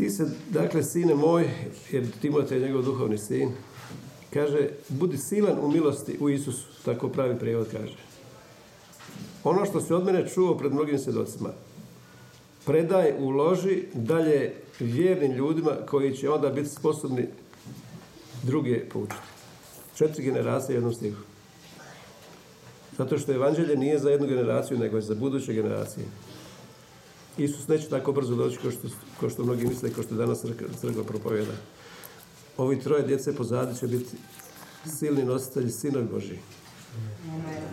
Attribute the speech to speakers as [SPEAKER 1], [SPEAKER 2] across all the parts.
[SPEAKER 1] Ti se, dakle, sine moj, jer Timote je njegov duhovni sin, kaže, budi silan u milosti u Isusu, tako pravi prijevod kaže. Ono što si od mene čuo pred mnogim svjedocima, predaj, uloži dalje vjernim ljudima koji će onda biti sposobni druge poučiti. Četiri generacije u jednom stihu. Zato što evanđelje nije za jednu generaciju, nego je za buduće generacije. Isus neće tako brzo doći kao što, kao što mnogi misle, kao što danas crkva propovjeda. Ovi troje djece pozadi će biti silni nositelji sinovi Boži.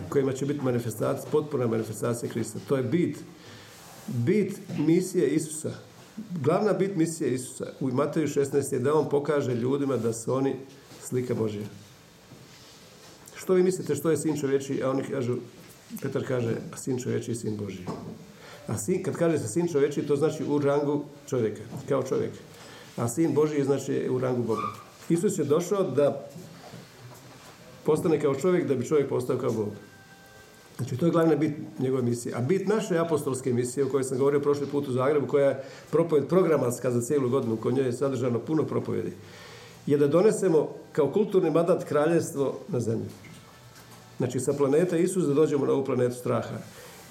[SPEAKER 1] Kojima će biti manifestacija, potpuna manifestacija Krista. To je bit. Bit misije Isusa. Glavna bit misije Isusa u Mateju 16 je da on pokaže ljudima da su oni slika Božja. Što vi mislite što je sin čovječi, a oni kažu, Petar kaže, sin čovječi i sin Božji. A sin, kad kaže se sin čovječi, to znači u rangu čovjeka, kao čovjek. A sin Božji znači u rangu Boga. Isus je došao da postane kao čovjek, da bi čovjek postao kao Bog. Znači, to je glavna bit njegove misije. A bit naše apostolske misije, o kojoj sam govorio prošli put u Zagrebu, koja je propoved programatska za cijelu godinu, kod njoj je sadržano puno propovjedi, je da donesemo kao kulturni mandat kraljevstvo na zemlju. Znači, sa planeta Isus da dođemo na ovu planetu straha.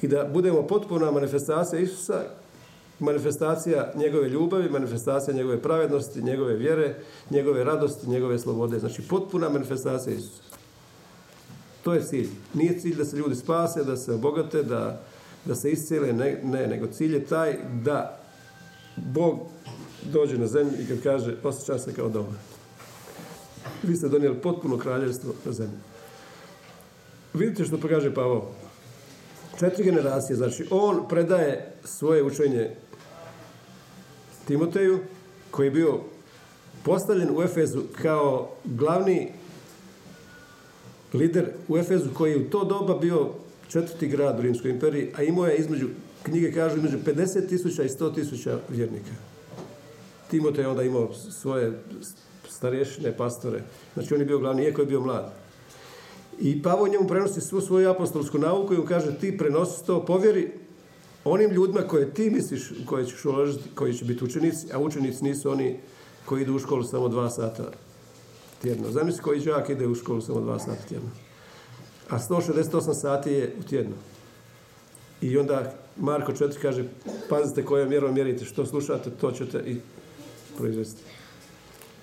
[SPEAKER 1] I da budemo potpuna manifestacija Isusa, manifestacija njegove ljubavi, manifestacija njegove pravednosti, njegove vjere, njegove radosti, njegove slobode. Znači, potpuna manifestacija Isusa. To je cilj. Nije cilj da se ljudi spase, da se obogate, da, da se iscijele, ne, ne, nego cilj je taj da Bog dođe na zemlju i kad kaže osjeća se kao doma. Vi ste donijeli potpuno kraljevstvo na zemlju. Vidite što pokaže Pavao. Četiri generacije, znači on predaje svoje učenje Timoteju, koji je bio postavljen u Efezu kao glavni lider u Efezu, koji je u to doba bio četvrti grad u Rimskoj imperiji, a imao je između, knjige kažu, između 50 tisuća i 100 tisuća vjernika. Timotej je onda imao svoje starješine, pastore. Znači on je bio glavni, iako je bio mlad. I Pavo njemu prenosi svu svoju apostolsku nauku i mu kaže ti prenosi to, povjeri onim ljudima koje ti misliš koje ćeš uložiti, koji će biti učenici, a učenici nisu oni koji idu u školu samo dva sata tjedno. Zamisli koji đak ide u školu samo dva sata tjedno. A 168 sati je u tjednu. I onda Marko 4 kaže, pazite kojom mjerom mjerite, što slušate, to ćete i proizvesti.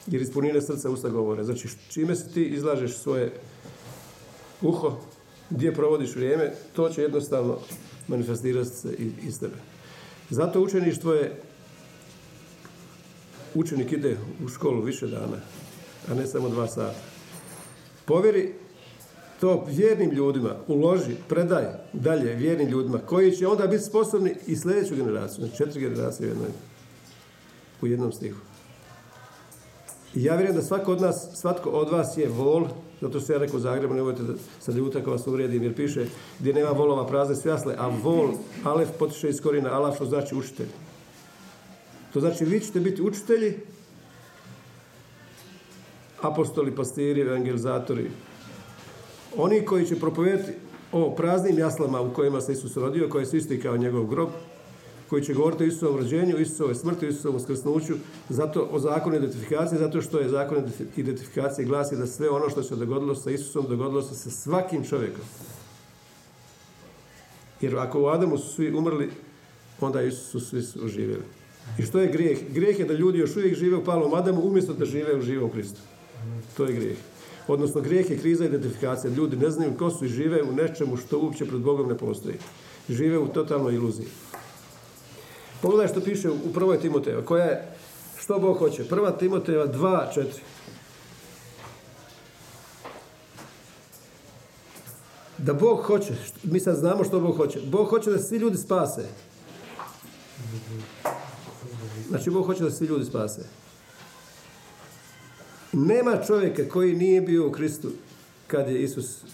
[SPEAKER 1] Jer iz punine srca usta govore. Znači, čime se ti izlažeš svoje uho, gdje provodiš vrijeme, to će jednostavno manifestirati se iz tebe. Zato učeništvo je učenik ide u školu više dana, a ne samo dva sata. Povjeri to vjernim ljudima, uloži, predaj dalje vjernim ljudima, koji će onda biti sposobni i sljedeću generaciju, znači četiri generacije u, jednoj, u jednom stihu. I ja vjerujem da svako od nas, svatko od vas je vol, zato što ja rekao u Zagrebu, nemojte sad ljuta ako vas uvrijedim, jer piše gdje nema volova prazne svjasle, a vol, alef potiše iz korina, alaf što znači učitelj. To znači vi ćete biti učitelji, apostoli, pastiri, evangelizatori, oni koji će propovedati o praznim jaslama u kojima se Isus rodio, koje su isti kao njegov grob, koji će govoriti o Isusovom rođenju, Isusovoj smrti, Isusovom skrsnuću, zato o zakonu identifikacije, zato što je zakon identifikacije glasi da sve ono što se dogodilo sa Isusom, dogodilo se sa svakim čovjekom. Jer ako u Adamu su svi umrli, onda Isus su svi oživjeli. I što je grijeh? Grijeh je da ljudi još uvijek žive u palom Adamu umjesto da žive u živom Kristu. To je grijeh. Odnosno, grijeh je kriza identifikacije. Ljudi ne znaju ko su i žive u nečemu što uopće pred Bogom ne postoji. Žive u totalnoj iluziji. Pogledaj što piše u prvoj Timoteva, koja je, što Bog hoće. Prva Timoteva 2, 4. Da Bog hoće, mi sad znamo što Bog hoće. Bog hoće da svi ljudi spase. Znači, Bog hoće da svi ljudi spase. Nema čovjeka koji nije bio u Kristu kad je Isus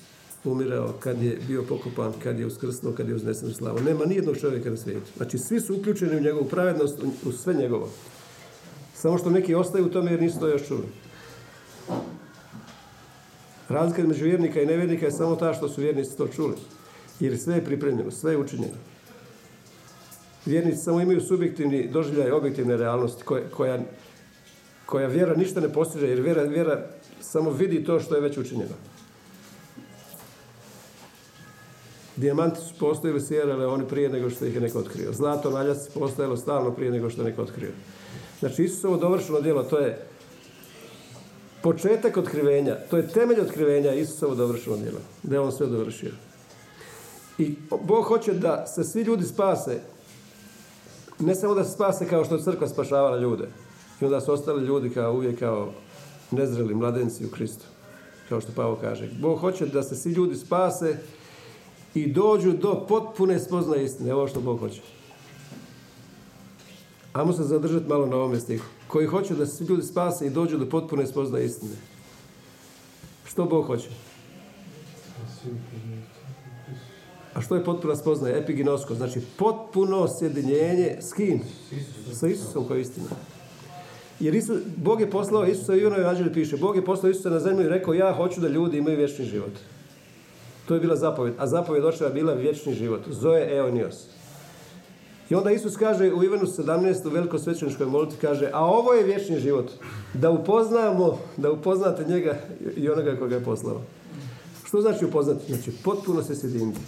[SPEAKER 1] umirao, kad je bio pokopan, kad je uskrsnuo, kad je uznesen u slavu. Nema nijednog čovjeka na svijetu. Znači, svi su uključeni u njegovu pravednost, u sve njegovo. Samo što neki ostaju u tome jer nisu to još čuli. Razlika između vjernika i nevjernika je samo ta što su vjernici to čuli. Jer sve je pripremljeno, sve je učinjeno. Vjernici samo imaju subjektivni doživljaj objektivne realnosti koja, koja vjera ništa ne postiže jer vjera, vjera samo vidi to što je već učinjeno. Dijamanti su postojili sjerale oni prije nego što ih je neko otkrio. Zlato naljac postojalo stalno prije nego što je neko otkrio. Znači Isusovo dovršeno djelo, to je početak otkrivenja, to je temelj otkrivenja Isusovo dovršeno djelo. Da je on sve dovršio. I Bog hoće da se svi ljudi spase, ne samo da se spase kao što je crkva spašavala ljude. I onda su ostali ljudi kao uvijek kao nezreli mladenci u Kristu. Kao što Pavo kaže. Bog hoće da se svi ljudi spase i dođu do potpune spoznaje istine. Ovo što Bog hoće. Ajmo se zadržati malo na ovome stihu. Koji hoće da se ljudi spase i dođu do potpune spoznaje istine. Što Bog hoće? A što je potpuna spoznaja? Epiginosko. Znači potpuno sjedinjenje s kim? Sa Isusom koji je istina. Jer Isus, Bog je poslao Isusa i Evanđelju piše, Bog je poslao Isusa na zemlju i rekao ja hoću da ljudi imaju vječni život. To je bila zapovjed. A zapovjed očeva bila vječni život. Zoe eonios. I onda Isus kaže u Ivanu 17. u velikosvećeničkoj molitvi kaže, a ovo je vječni život. Da upoznamo, da upoznate njega i onoga koga je poslao. Što znači upoznati? Znači potpuno se sjediniti.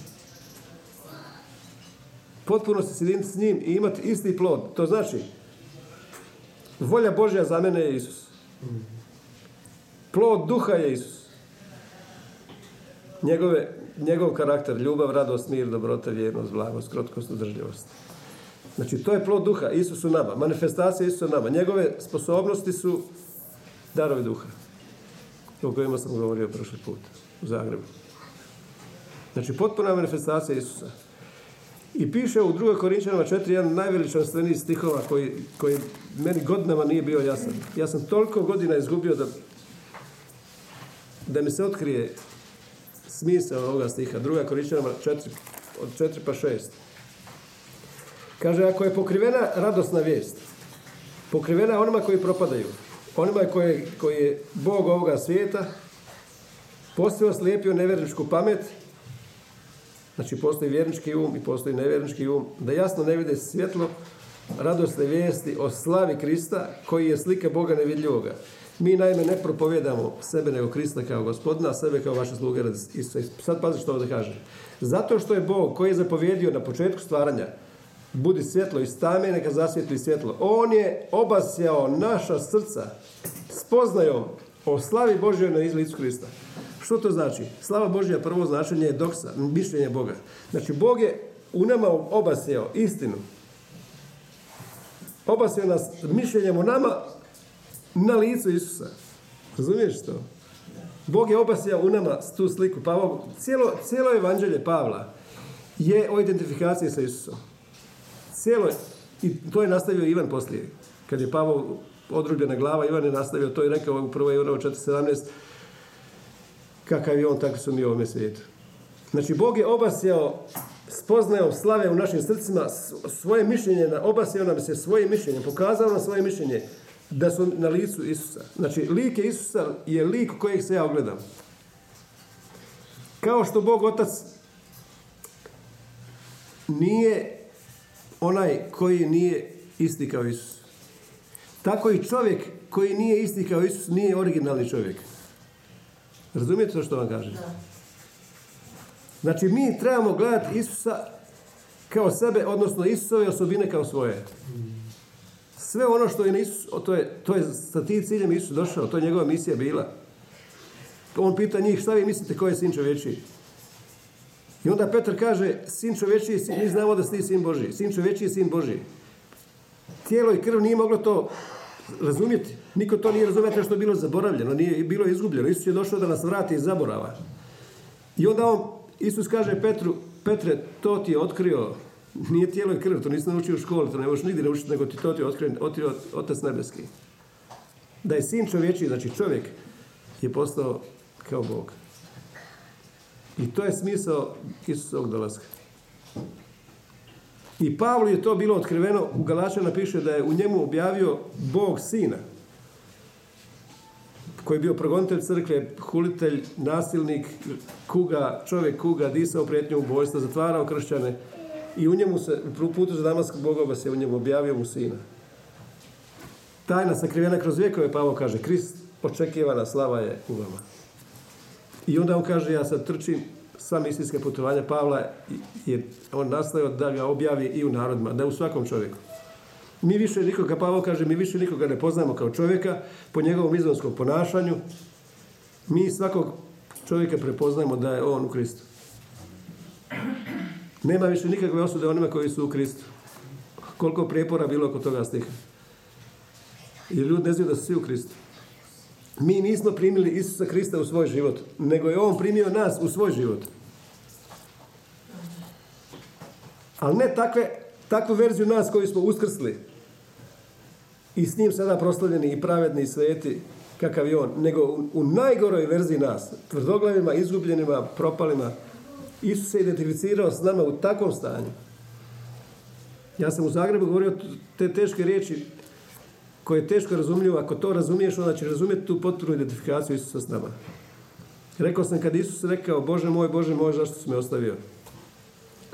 [SPEAKER 1] Potpuno se sjediniti s njim i imati isti plod. To znači volja Božja za mene je Isus. Plod duha je Isus. Njegove, njegov karakter, ljubav, radost, mir, dobrota, vjernost, blagost, krotkost, udržljivost. Znači, to je plod duha, Isus u nama. Manifestacija Isusa u nama. Njegove sposobnosti su darovi duha. O kojima sam govorio prošli put u Zagrebu. Znači, potpuna manifestacija Isusa. I piše u 2. Korinčanama 4 jedan najveličanstveniji stihova koji, koji meni godinama nije bio jasan. Ja sam toliko godina izgubio da, da mi se otkrije smisao ovoga stiha. 2. Korinčanama 4, od 4 pa 6. Kaže, ako je pokrivena radosna vijest, pokrivena onima koji propadaju, onima koji, je Bog ovoga svijeta, postoje slijepio nevjerničku pamet, znači postoji vjernički um i postoji nevjernički um, da jasno ne vide svjetlo radosne vijesti o slavi Krista, koji je slika Boga nevidljivoga. Mi naime ne propovjedamo sebe nego Krista kao gospodina, a sebe kao vaše sluge Sad pazi što ovdje kaže. Zato što je Bog koji je zapovjedio na početku stvaranja budi svjetlo i stame neka zasvjetli svjetlo. On je obasjao naša srca spoznajom o slavi Božjoj na izlicu Krista. Što to znači? Slava Božja prvo značenje je doksa, mišljenje Boga. Znači, Bog je u nama obasjao istinu. Obasjao nas mišljenjem o nama na licu Isusa. Razumiješ to? Bog je obasjao u nama tu sliku. Pa cijelo, cijelo evanđelje Pavla je o identifikaciji sa Isusom. Cijelo, i to je nastavio Ivan poslije. Kad je Pavao odrubljena glava, Ivan je nastavio to i rekao u 1. Ivanovo 4.17 kakav je on, tako su mi u ovome svijetu. Znači, Bog je obasjao spoznajom slave u našim srcima svoje mišljenje, obasjao nam se svoje mišljenje, pokazao nam svoje mišljenje da su na licu Isusa. Znači, lik Isusa je lik kojeg se ja ogledam. Kao što Bog Otac nije onaj koji nije isti kao Isus. Tako i čovjek koji nije isti kao Isus nije originalni čovjek. Razumijete to što vam kažem? Znači mi trebamo gledati Isusa kao sebe, odnosno Isusove osobine kao svoje. Sve ono što je na Isus, to je, to je sa tim ciljem Isus došao, to je njegova misija bila. On pita njih, šta vi mislite ko je sin čovječiji? I onda Petar kaže, sin čovječiji, mi znamo da si ti sin Boži. Sin čovječiji, sin Boži. Tijelo i krv nije moglo to razumjeti. Niko to nije razumjeti što je bilo zaboravljeno, nije bilo izgubljeno. Isus je došao da nas vrati iz zaborava. I onda on, Isus kaže Petru, Petre, to ti je otkrio, nije tijelo i krv, to nisi naučio u školi, to ne možeš nigdje naučiti, nego ti to ti otkrio, Otac Nebeski. Da je sin čovječiji, znači čovjek, je postao kao Bog. I to je smisao Isusovog dolaska. I Pavlu je to bilo otkriveno, u Galačana piše da je u njemu objavio Bog sina, koji je bio progonitelj crkve, hulitelj, nasilnik, kuga, čovjek kuga, disao prijetnju ubojstva, zatvarao kršćane i u njemu se, u putu za Damask Bogova se u njemu objavio mu sina. Tajna sakrivena kroz vijekove, Pavo kaže, Krist očekivana slava je u vama. I onda on kaže, ja sad trčim sva misijska putovanja Pavla, jer on nastavio da ga objavi i u narodima, da u svakom čovjeku. Mi više nikoga, Pavo kaže, mi više nikoga ne poznamo kao čovjeka po njegovom izvanskom ponašanju. Mi svakog čovjeka prepoznajemo da je on u Kristu. Nema više nikakve osude onima koji su u Kristu. Koliko prijepora bilo oko toga stiha. Jer ljudi ne znaju da su svi u Kristu. Mi nismo primili Isusa Krista u svoj život, nego je On primio nas u svoj život. Ali ne takve, takvu verziju nas koji smo uskrsli i s njim sada proslavljeni i pravedni i sveti kakav je on, nego u najgoroj verziji nas, tvrdoglavima, izgubljenima, propalima, Isus se identificirao s nama u takvom stanju. Ja sam u Zagrebu govorio te teške riječi koje je teško razumljivo. Ako to razumiješ, onda će razumjeti tu potpunu identifikaciju Isusa s nama. Rekao sam kad Isus rekao, Bože moj, Bože moj, zašto si me ostavio?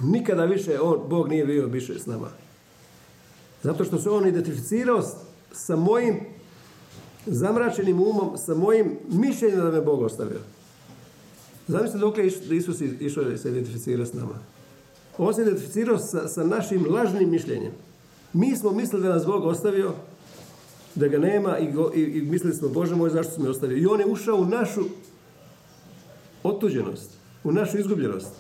[SPEAKER 1] Nikada više on, Bog nije bio više s nama. Zato što se on identificirao sa mojim zamračenim umom, sa mojim mišljenjem da me Bog ostavio. Zamislite dok je Isus išao se identificira s nama. On se identificirao sa, sa našim lažnim mišljenjem. Mi smo mislili da nas Bog ostavio, da ga nema i, go, i, i mislili smo, Bože moj, zašto si me ostavio? I on je ušao u našu otuđenost, u našu izgubljenost.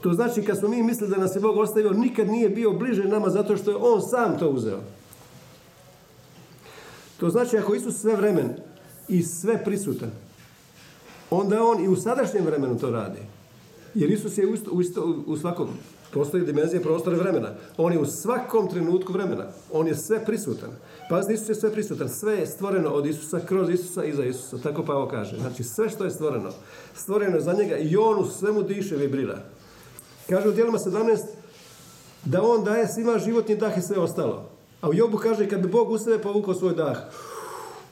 [SPEAKER 1] To znači kad smo mi mislili da nas je Bog ostavio, nikad nije bio bliže nama zato što je On sam to uzeo. To znači ako Isus sve vremen i sve prisutan, onda On i u sadašnjem vremenu to radi. Jer Isus je u, isto, u, isto, u svakom, postoji dimenzija prostora vremena. On je u svakom trenutku vremena. On je sve prisutan. Pazite, Isus je sve prisutan. Sve je stvoreno od Isusa, kroz Isusa i za Isusa. Tako Pavo kaže. Znači, sve što je stvoreno, stvoreno je za njega i on u svemu diše, vibrira. Kaže u dijelima 17 da on daje svima životni dah i sve ostalo. A u Jobu kaže kad bi Bog u sebe povukao svoj dah,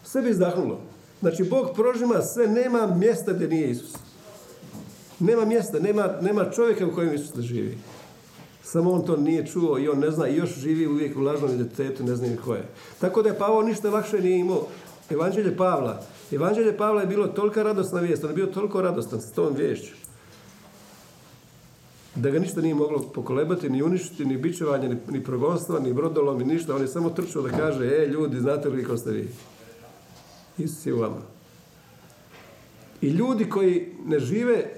[SPEAKER 1] sve bi izdahnulo. Znači, Bog prožima sve, nema mjesta gdje nije Isus. Nema mjesta, nema, nema čovjeka u kojem Isus ne živi. Samo on to nije čuo i on ne zna i još živi uvijek u lažnom identitetu, ne zna ni ko je. Tako da je Pavao ništa lakše nije imao. Evanđelje Pavla. Evanđelje Pavla je bilo tolika radosna vijest, on je bio toliko radostan s tom viješću. Da ga ništa nije moglo pokolebati, ni uništiti, ni bičevanje, ni, ni progonstva, ni brodolom, ni ništa. On je samo trčao da kaže, e ljudi, znate li ko ste vi? Isus je u vama. I ljudi koji ne žive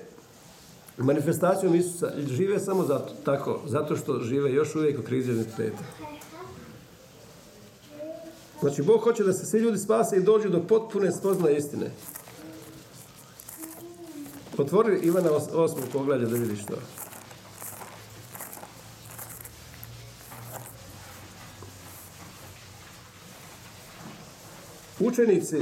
[SPEAKER 1] manifestacijom Isusa žive samo zato, tako, zato što žive još uvijek u krizi identiteta. Znači, Bog hoće da se svi ljudi spase i dođu do potpune spoznaje istine. Otvori Ivana 8. poglavlja da vidiš to. Učenici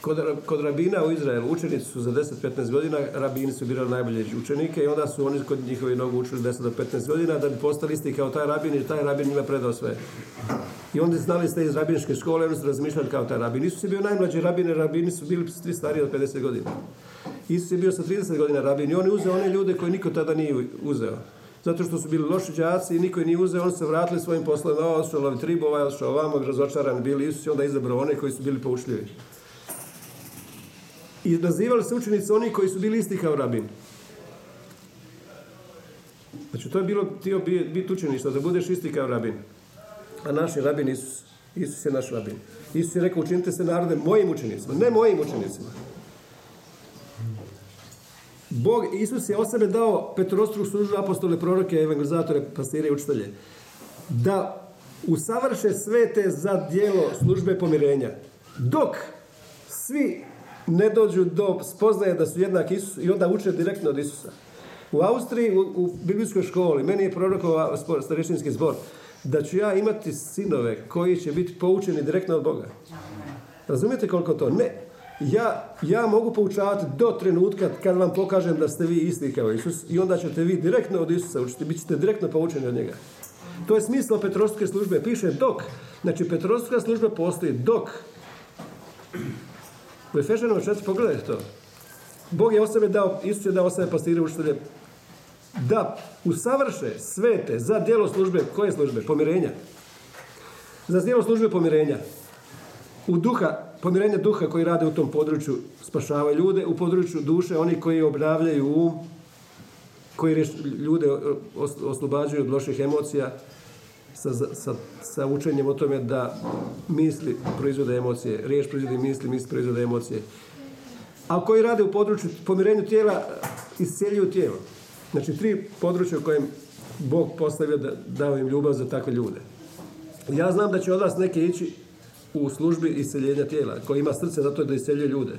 [SPEAKER 1] Kod, kod rabina u Izraelu učenici su za 10-15 godina, rabini su birali najbolje učenike i onda su oni kod njihovi nogu učili 10 do 15 godina da bi postali isti kao taj rabin i taj rabin njima predao sve. I onda znali ste iz rabinske škole, oni su razmišljali kao taj rabin. Isus je bio najmlađi rabin, rabini su bili svi stariji od 50 godina. Isus je bio sa 30 godina rabin i on je uzeo one ljude koje niko tada nije uzeo. Zato što su bili loši đaci i niko je nije uzeo, oni se vratili svojim poslovima, ovo su lovi tribu, ovaj su ovamo, razočarani bili. Isus je onda izabrao one koji su bili poučljivi. I nazivali se učenici oni koji su bili isti kao rabin. Znači, to je bilo tio biti učeništvo, da budeš isti kao rabin. A naš je rabin Isus. Isus je naš rabin. Isus je rekao, učinite se narode mojim učenicima, ne mojim učenicima. Bog, Isus je o sebe dao petrostru službu apostole, proroke, evangelizatore, pastire i učitelje. Da usavrše sve te za dijelo službe pomirenja. Dok svi ne dođu do spoznaje da su jednak Isus i onda uče direktno od Isusa. U Austriji, u, u biblijskoj školi, meni je prorokova starešinski zbor, da ću ja imati sinove koji će biti poučeni direktno od Boga. Razumijete koliko to? Ne. Ja, ja mogu poučavati do trenutka kad vam pokažem da ste vi isti kao Isus i onda ćete vi direktno od Isusa učiti, bit ćete direktno poučeni od njega. To je smislo Petrovske službe. Piše dok. Znači Petrovska služba postoji dok u Efežanom 4, pogledajte to. Bog je o sebe dao, Isus je dao sebe pastire učitelje da usavrše svete za djelo službe, koje službe? Pomirenja. Za djelo službe pomirenja. U duha, pomirenje duha koji rade u tom području spašavaju ljude, u području duše oni koji obnavljaju um, koji ljude oslobađaju od loših emocija sa, sa, sa učenjem o tome da misli proizvode emocije, riječ proizvode misli, misli proizvode emocije. A koji rade u području pomirenju tijela, isceljuju tijelo. Znači, tri područja u kojem Bog postavio da dao im ljubav za takve ljude. Ja znam da će od vas neki ići u službi iseljenja tijela, koji ima srce zato da iseljuje ljude.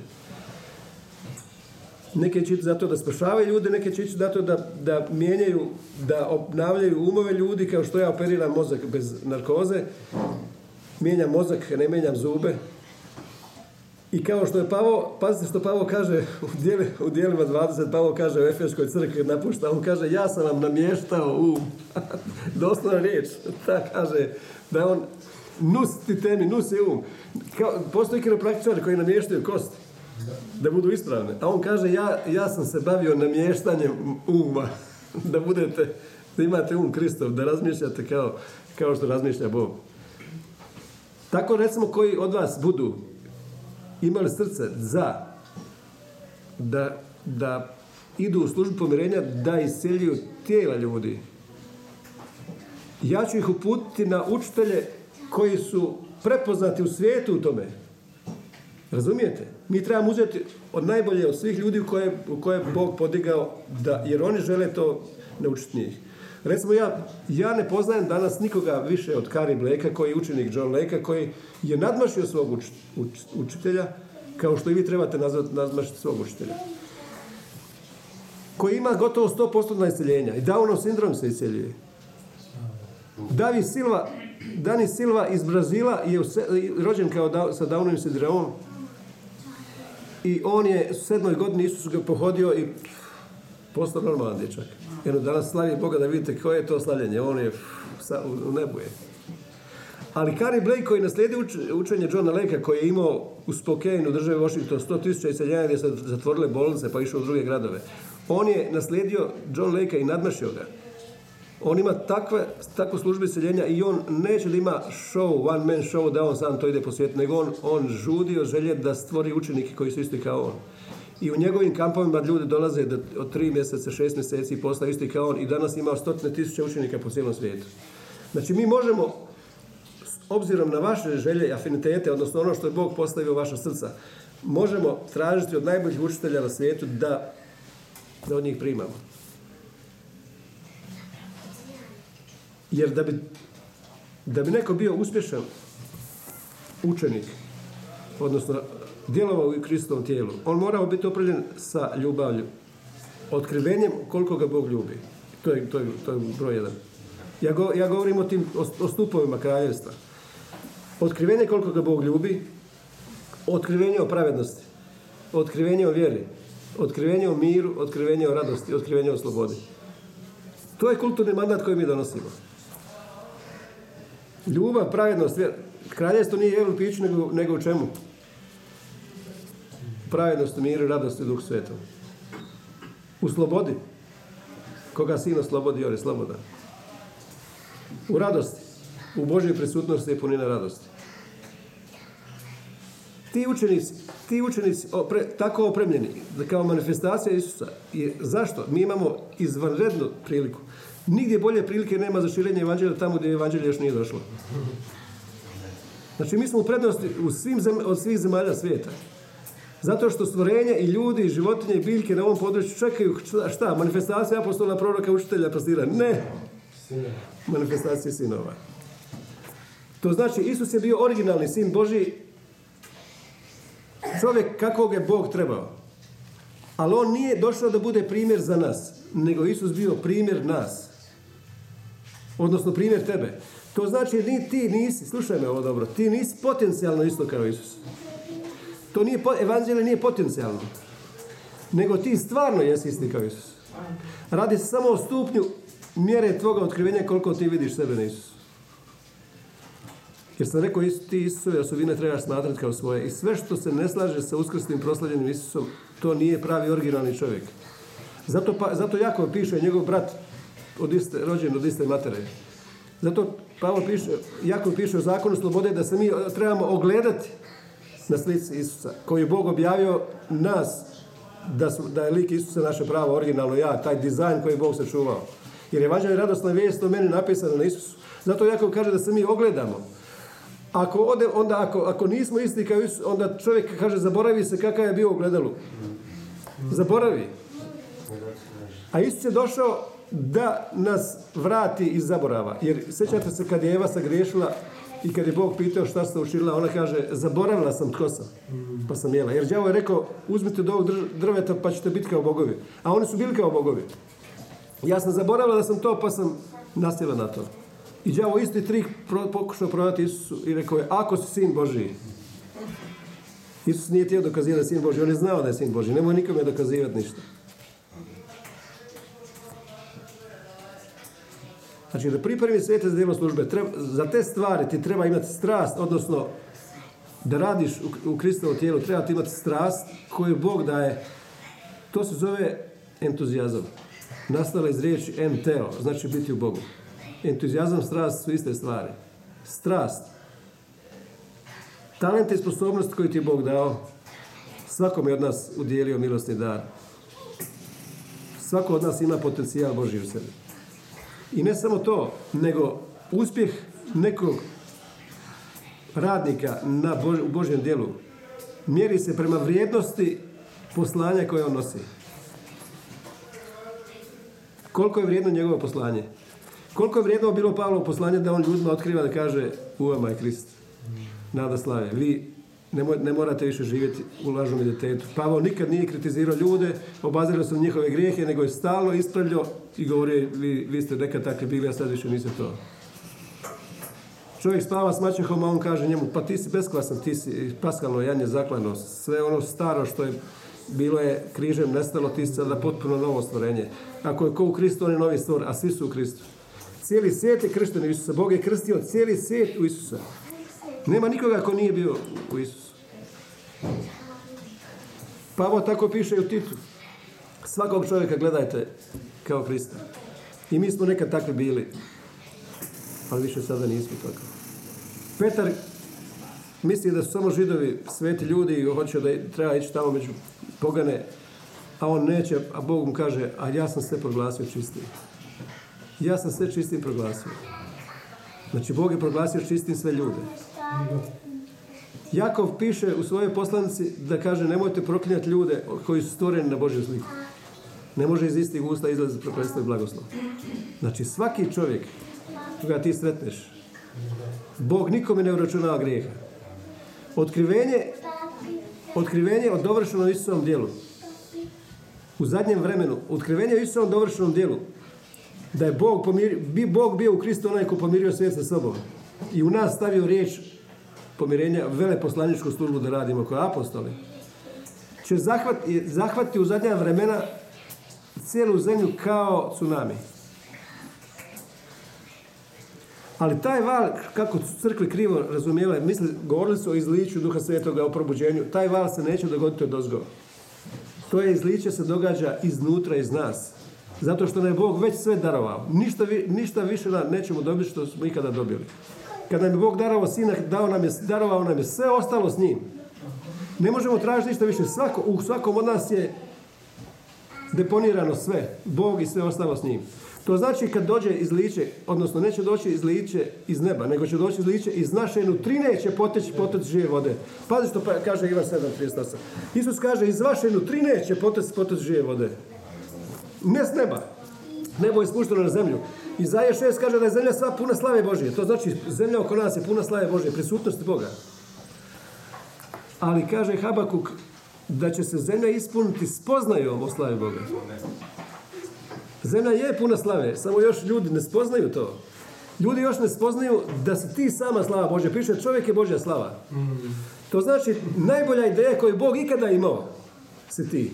[SPEAKER 1] Neke će ići zato da spašavaju ljude, neke će ići zato da, da mijenjaju, da obnavljaju umove ljudi, kao što ja operiram mozak bez narkoze, mijenjam mozak, ne mijenjam zube. I kao što je Pavo, pazite što Pavo kaže u, dijeli, u dijelima 20, Pavo kaže u Efeskoj crkvi napušta, on kaže ja sam vam namještao um. Doslovna riječ, ta kaže da on nus ti temi, nus je um. Kao, postoji kiropraktičari koji namještaju kosti da budu ispravne. A on kaže, ja, ja sam se bavio namještanjem uma, da budete, da imate um Kristov, da razmišljate kao, kao što razmišlja Bog. Tako recimo koji od vas budu imali srce za da, da idu u službu pomirenja, da iseljuju tijela ljudi. Ja ću ih uputiti na učitelje koji su prepoznati u svijetu u tome. Razumijete? Mi trebamo uzeti od najbolje od svih ljudi koje, koje je Bog podigao, da, jer oni žele to naučiti njih. Recimo ja, ja ne poznajem danas nikoga više od Kari Bleka koji je učenik John Leka koji je nadmašio svog učitelja kao što i vi trebate nazvati, nadmašiti svog učitelja. Koji ima gotovo 100% iseljenja i Downov sindrom se iseljuje. Davi Silva, Dani Silva iz Brazila je rođen kao sa Downovim sindromom i on je u sedmoj godini Isus ga pohodio i postao normalan dječak. Jer danas slavi Boga da vidite koje je to slavljenje. On je u nebu je. Ali Kari Blake koji naslijedi učenje Johna Lakea koji je imao u Spokane u državi Washington 100.000 iseljenja gdje se zatvorile bolnice pa išao u druge gradove. On je naslijedio John Lakea i nadmašio ga. On ima takve, takvu službu iseljenja i on neće da ima show, one man show, da on sam to ide po svijetu, nego on, on žudi želje da stvori učenike koji su isti kao on. I u njegovim kampovima ljudi dolaze da, od tri mjeseca, šest mjeseci i postaju isti kao on i danas ima stotine tisuća učenika po cijelom svijetu. Znači mi možemo, obzirom na vaše želje i afinitete, odnosno ono što je Bog postavio u vaša srca, možemo tražiti od najboljih učitelja na svijetu da, da od njih primamo. Jer da bi, da bi neko bio uspješan učenik, odnosno djelovao u Kristovom tijelu, on morao biti opravljen sa ljubavlju, otkrivenjem koliko ga Bog ljubi. To je, to je, to je broj jedan. Ja, go, ja govorim o tim o, stupovima kraljevstva. Otkrivenje koliko ga Bog ljubi, otkrivenje o pravednosti, otkrivenje o vjeri, otkrivenje o miru, otkrivenje o radosti, otkrivenje o slobodi. To je kulturni mandat koji mi donosimo. Ljubav, pravednost, kraljevstvo nije jelo piću, nego, nego u čemu? Pravednost, miru, radost i duh svetom. U slobodi. Koga sino slobodi, on je sloboda. U radosti. U Božoj prisutnosti je punina radosti. Ti učenici, ti učenici tako opremljeni, kao manifestacija Isusa, je, zašto? Mi imamo izvanrednu priliku Nigdje bolje prilike nema za širenje evanđelja tamo gdje evanđelje još nije došlo. Znači mi smo u prednosti u svim od svih zemalja svijeta. Zato što stvorenje i ljudi, i životinje i biljke na ovom području čekaju šta? Manifestacija apostola, proroka, učitelja, pastira. Ne. Manifestacija sinova. To znači Isus je bio originalni sin Boži čovjek kakvog je Bog trebao. Ali on nije došao da bude primjer za nas, nego Isus bio primjer nas. Odnosno primjer tebe. To znači ni ti nisi, slušaj me ovo dobro, ti nisi potencijalno isto kao Isus. To nije, evanđelje nije potencijalno. Nego ti stvarno jesi isti kao Isus. Radi se samo o stupnju mjere tvoga otkrivenja koliko ti vidiš sebe na Isusu. Jer sam rekao, ti Isusove osobine trebaš smatrati kao svoje. I sve što se ne slaže sa uskrsnim proslavljenim Isusom, to nije pravi originalni čovjek. Zato, pa, zato Jakov piše, njegov brat od iste, rođen od iste matere. Zato Pavlo piše, Jakov piše o zakonu slobode da se mi trebamo ogledati na slici Isusa, koji je Bog objavio nas, da, su, da je lik Isusa naše pravo, originalno ja, taj dizajn koji je Bog sačuvao. Jer je vađa radosna vijest o meni napisana na Isusu. Zato Jakov kaže da se mi ogledamo. Ako ode, onda ako, ako nismo isti kao Isus, onda čovjek kaže zaboravi se kakav je bio u gledalu. Zaboravi. A Isus je došao da nas vrati iz zaborava. Jer sjećate se kad je Eva sagriješila i kad je Bog pitao šta ste učinila, ona kaže zaboravila sam tko sam, pa sam jela. Jer đavo je rekao uzmite od ovog drveta pa ćete biti kao bogovi. A oni su bili kao bogovi. Ja sam zaboravila da sam to pa sam nastila na to. I đavo isti trik pokušao prodati Isusu i rekao je ako si sin Božiji. Isus nije htio dokazivati da je sin Božiji, on je znao da je sin Božiji, nemoj nikome dokazivati ništa. Znači, da pripremi svete za djelo službe, za te stvari ti treba imati strast, odnosno da radiš u, u Kristovo tijelu, treba ti imati strast koju Bog daje. To se zove entuzijazam. Nastala iz riječi enteo, znači biti u Bogu. Entuzijazam, strast su iste stvari. Strast. Talent i sposobnost koju ti je Bog dao, svakom je od nas udjelio milostni dar. Svako od nas ima potencijal Boži u sebi. I ne samo to, nego uspjeh nekog radnika na u Božjem djelu mjeri se prema vrijednosti poslanja koje on nosi. Koliko je vrijedno njegovo poslanje? Koliko je vrijedno bilo Pavlovo poslanje da on ljudima otkriva da kaže u vama je Krist. Nada slave. Vi ne, morate više živjeti u lažnom identitetu. Pavao nikad nije kritizirao ljude, obazirao se njihove grijehe, nego je stalno ispravljao i govorio vi, vi ste nekad takvi bili, a sad više niste to. Čovjek spava s mačehom, a on kaže njemu, pa ti si beskvasan, ti si paskalno janje zaklano, sve ono staro što je bilo je križem nestalo, ti si sada potpuno novo stvorenje. Ako je ko u Kristu, on je novi stvor, a svi su u Kristu. Cijeli svijet je kršten Isusa. Bog je krstio cijeli svijet u Isusa. Nema nikoga ko nije bio u Isusu. Pavo tako piše i u Titu. Svakog čovjeka gledajte kao Krista. I mi smo nekad takvi bili. Ali više sada nismo tako. Petar misli da su samo židovi sveti ljudi i hoće da treba ići tamo među pogane, a on neće, a Bog mu kaže, a ja sam sve proglasio čistim. Ja sam sve čistim proglasio. Znači, Bog je proglasio čistim sve ljude. Jakov piše u svojoj poslanici da kaže nemojte proklinjati ljude koji su stvoreni na Božju sliku. Ne može iz istih usta izlaziti prokletstvo i blagoslov. Znači svaki čovjek koga ti sretneš, Bog nikome ne uračunava grijeha. Otkrivenje, otkrivenje o dovršenom Isusovom dijelu. U zadnjem vremenu, otkrivenje o Isusovom dovršenom dijelu, da je Bog, bi Bog bio u Kristu onaj ko pomirio svijet sa sobom i u nas stavio riječ pomirenja, veleposlaničku službu da radimo kao apostoli, će zahvati, zahvati u zadnja vremena cijelu zemlju kao tsunami. Ali taj val, kako su crkve krivo razumijele, misli, govorili su o izliču Duha Svetoga, o probuđenju, taj val se neće dogoditi od ozgo. To je izliče se događa iznutra, iz nas. Zato što nam je Bog već sve darovao. Ništa, ništa više nećemo dobiti što smo ikada dobili. Kada nam je Bog darovao sina, dao nam je, darovao nam je sve ostalo s njim. Ne možemo tražiti ništa više. Svako, u svakom od nas je deponirano sve. Bog i sve ostalo s njim. To znači kad dođe iz liče, odnosno neće doći iz liče iz neba, nego će doći iz liče iz naše nutrine će poteći potoci žive vode. Pazi što pa, kaže Ivan 7.38. Isus kaže iz vaše nutrine će poteći potoci žive vode. Ne s neba. Nebo je spušteno na zemlju. Izaja 6 kaže da je zemlja sva puna slave Božije. To znači zemlja oko nas je puna slave Božije, prisutnosti Boga. Ali kaže Habakuk da će se zemlja ispuniti spoznajom o slavi Boga. Zemlja je puna slave, samo još ljudi ne spoznaju to. Ljudi još ne spoznaju da si ti sama slava Božja. Piše čovjek je Božja slava. To znači najbolja ideja koju Bog ikada imao si ti.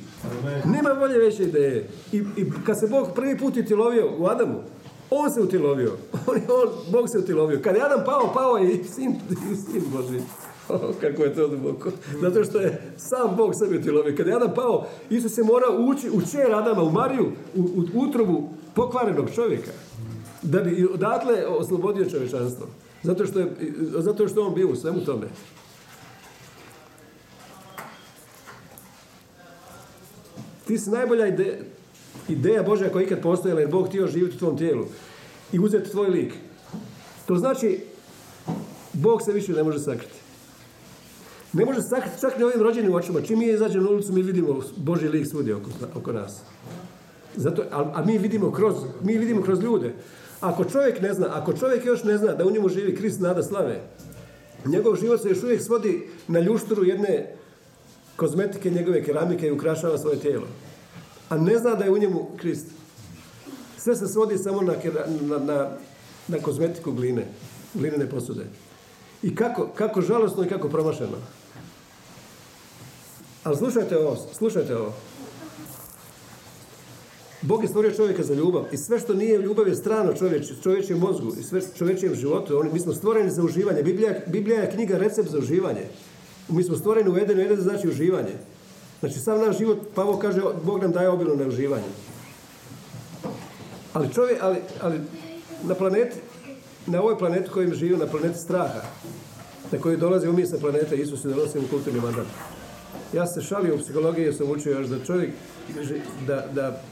[SPEAKER 1] Nema bolje veće ideje. I, I kad se Bog prvi put ti lovio u Adamu, On se utilovio. On, on, Bog se utilovio. Kad je Adam pao, pao je i sin, i sin Boži. O, kako je to duboko. Zato što je sam Bog sebi utilovio. Kad je Adam pao, Isus se mora ući u čer Adama, u Mariju, u, u utrobu pokvarenog čovjeka. Da bi odatle oslobodio čovječanstvo. Zato što je, zato što on bio u svemu tome. Ti si najbolja ideja, ideja Božja koja je ikad postojala jer Bog htio živjeti u tvom tijelu i uzeti tvoj lik. To znači Bog se više ne može sakriti. Ne može sakriti čak ni ovim rođenim očima. Čim mi izađemo na ulicu mi vidimo Božji lik svugdje oko, oko nas. Zato, a, a, mi vidimo kroz, mi vidimo kroz ljude. Ako čovjek ne zna, ako čovjek još ne zna da u njemu živi Krist nada slave, njegov život se još uvijek svodi na ljušturu jedne kozmetike, njegove keramike i ukrašava svoje tijelo. A ne zna da je u njemu Krist. Sve se svodi samo na, na, na, na kozmetiku gline, glinene posude. I kako, kako žalosno i kako promašeno. Ali slušajte ovo, slušajte ovo. Bog je stvorio čovjeka za ljubav i sve što nije ljubav je strano čovječ, čovječjem mozgu i sve čovječijem životu. Oni, mi smo stvoreni za uživanje. Biblija, Biblija je knjiga recept za uživanje. Mi smo stvoreni u Edenu, Eden znači uživanje. Znači sam naš život, Pavo kaže, Bog nam daje obilno na uživanje. Ali čovjek, ali, ali na planeti, na ovoj planeti kojim živimo, na planeti straha, na koji dolazi umije sa planete, Isus se donosi u kulturni mandat. Ja se šalio u psihologiji jer sam učio još da čovjek, da, da,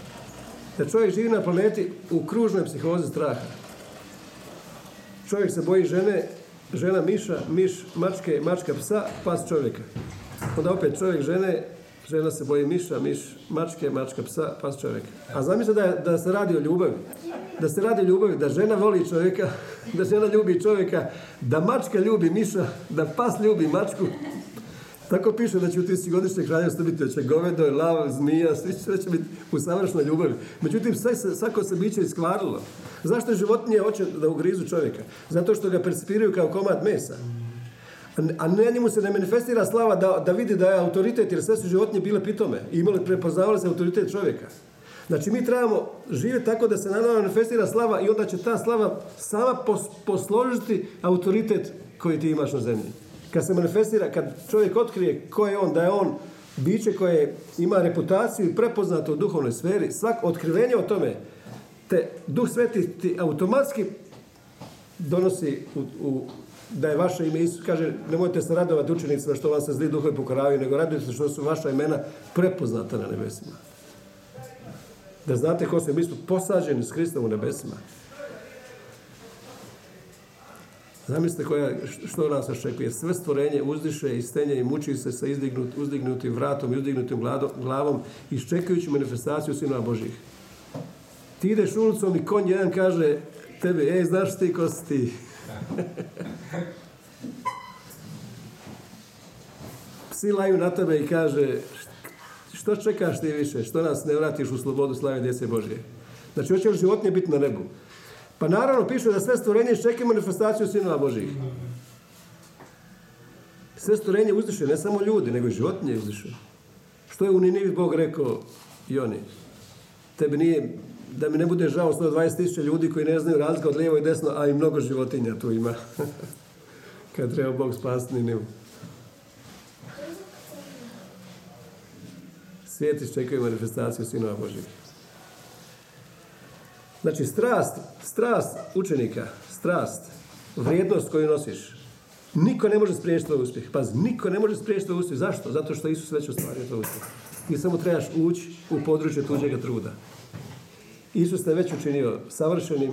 [SPEAKER 1] da čovjek živi na planeti u kružnoj psihozi straha. Čovjek se boji žene, žena miša, miš mačke, mačka psa, pas čovjeka. Onda opet čovjek žene, žena se boji miša, miš mačke, mačka psa, pas čovjeka. A zamislite da, da se radi o ljubavi. Da se radi o ljubavi, da žena voli čovjeka, da žena ljubi čovjeka, da mačka ljubi miša, da pas ljubi mačku. Tako piše da će u godišnje kraljevstvo biti, će govedo, lav, zmija, sve će biti u savršnoj ljubavi. Međutim, sve se, svako se biće iskvarilo. Zašto životinje hoće da ugrizu čovjeka? Zato što ga percipiraju kao komad mesa. A ne njemu se ne manifestira slava da, da vidi da je autoritet, jer sve su životinje bile pitome i imali prepoznavali se autoritet čovjeka. Znači mi trebamo živjeti tako da se na nama manifestira slava i onda će ta slava sama posložiti autoritet koji ti imaš na zemlji. Kad se manifestira, kad čovjek otkrije ko je on, da je on biće koje ima reputaciju i prepoznato u duhovnoj sferi, svak otkrivenje o tome, te Duh Sveti ti automatski donosi u, u da je vaše ime Isus, kaže, nemojte se radovati učenicima što vam se zli duhovi pokoravaju, nego radujte se što su vaša imena prepoznata na nebesima. Da znate ko se, mi smo posađeni s Kristom u nebesima. Zamislite koja, što nas očekuje. Sve stvorenje uzdiše i stenje i muči se sa izdignut, uzdignutim vratom i uzdignutim glavom, iščekujući manifestaciju sinova Božih. Ti ideš ulicom i konj jedan kaže tebi, ej, znaš ti ko si ti? Psi laju na tebe i kaže, što čekaš ti više, što nas ne vratiš u slobodu slave djece Božje? Znači, hoće li životinje biti na nebu? Pa naravno piše da sve stvorenje čeka manifestaciju sinova Božih. Sve stvorenje uzdiše, ne samo ljudi, nego i životinje uzdiše. Što je u Ninivi Bog rekao i oni? Tebi nije, da mi ne bude žao 120 tisuća ljudi koji ne znaju razlika od lijevo i desno, a i mnogo životinja tu ima. Kad treba Bog spasti Ninivu. Svijet iščekaju manifestaciju sinova Božih. Znači, strast, strast učenika, strast, vrijednost koju nosiš, niko ne može spriječiti tvoj uspjeh. Paz, niko ne može spriječiti tvoj uspjeh. Zašto? Zato što Isus već ostvario tvoj uspjeh. Ti samo trebaš ući u područje tuđega truda. Isus te već učinio savršenim,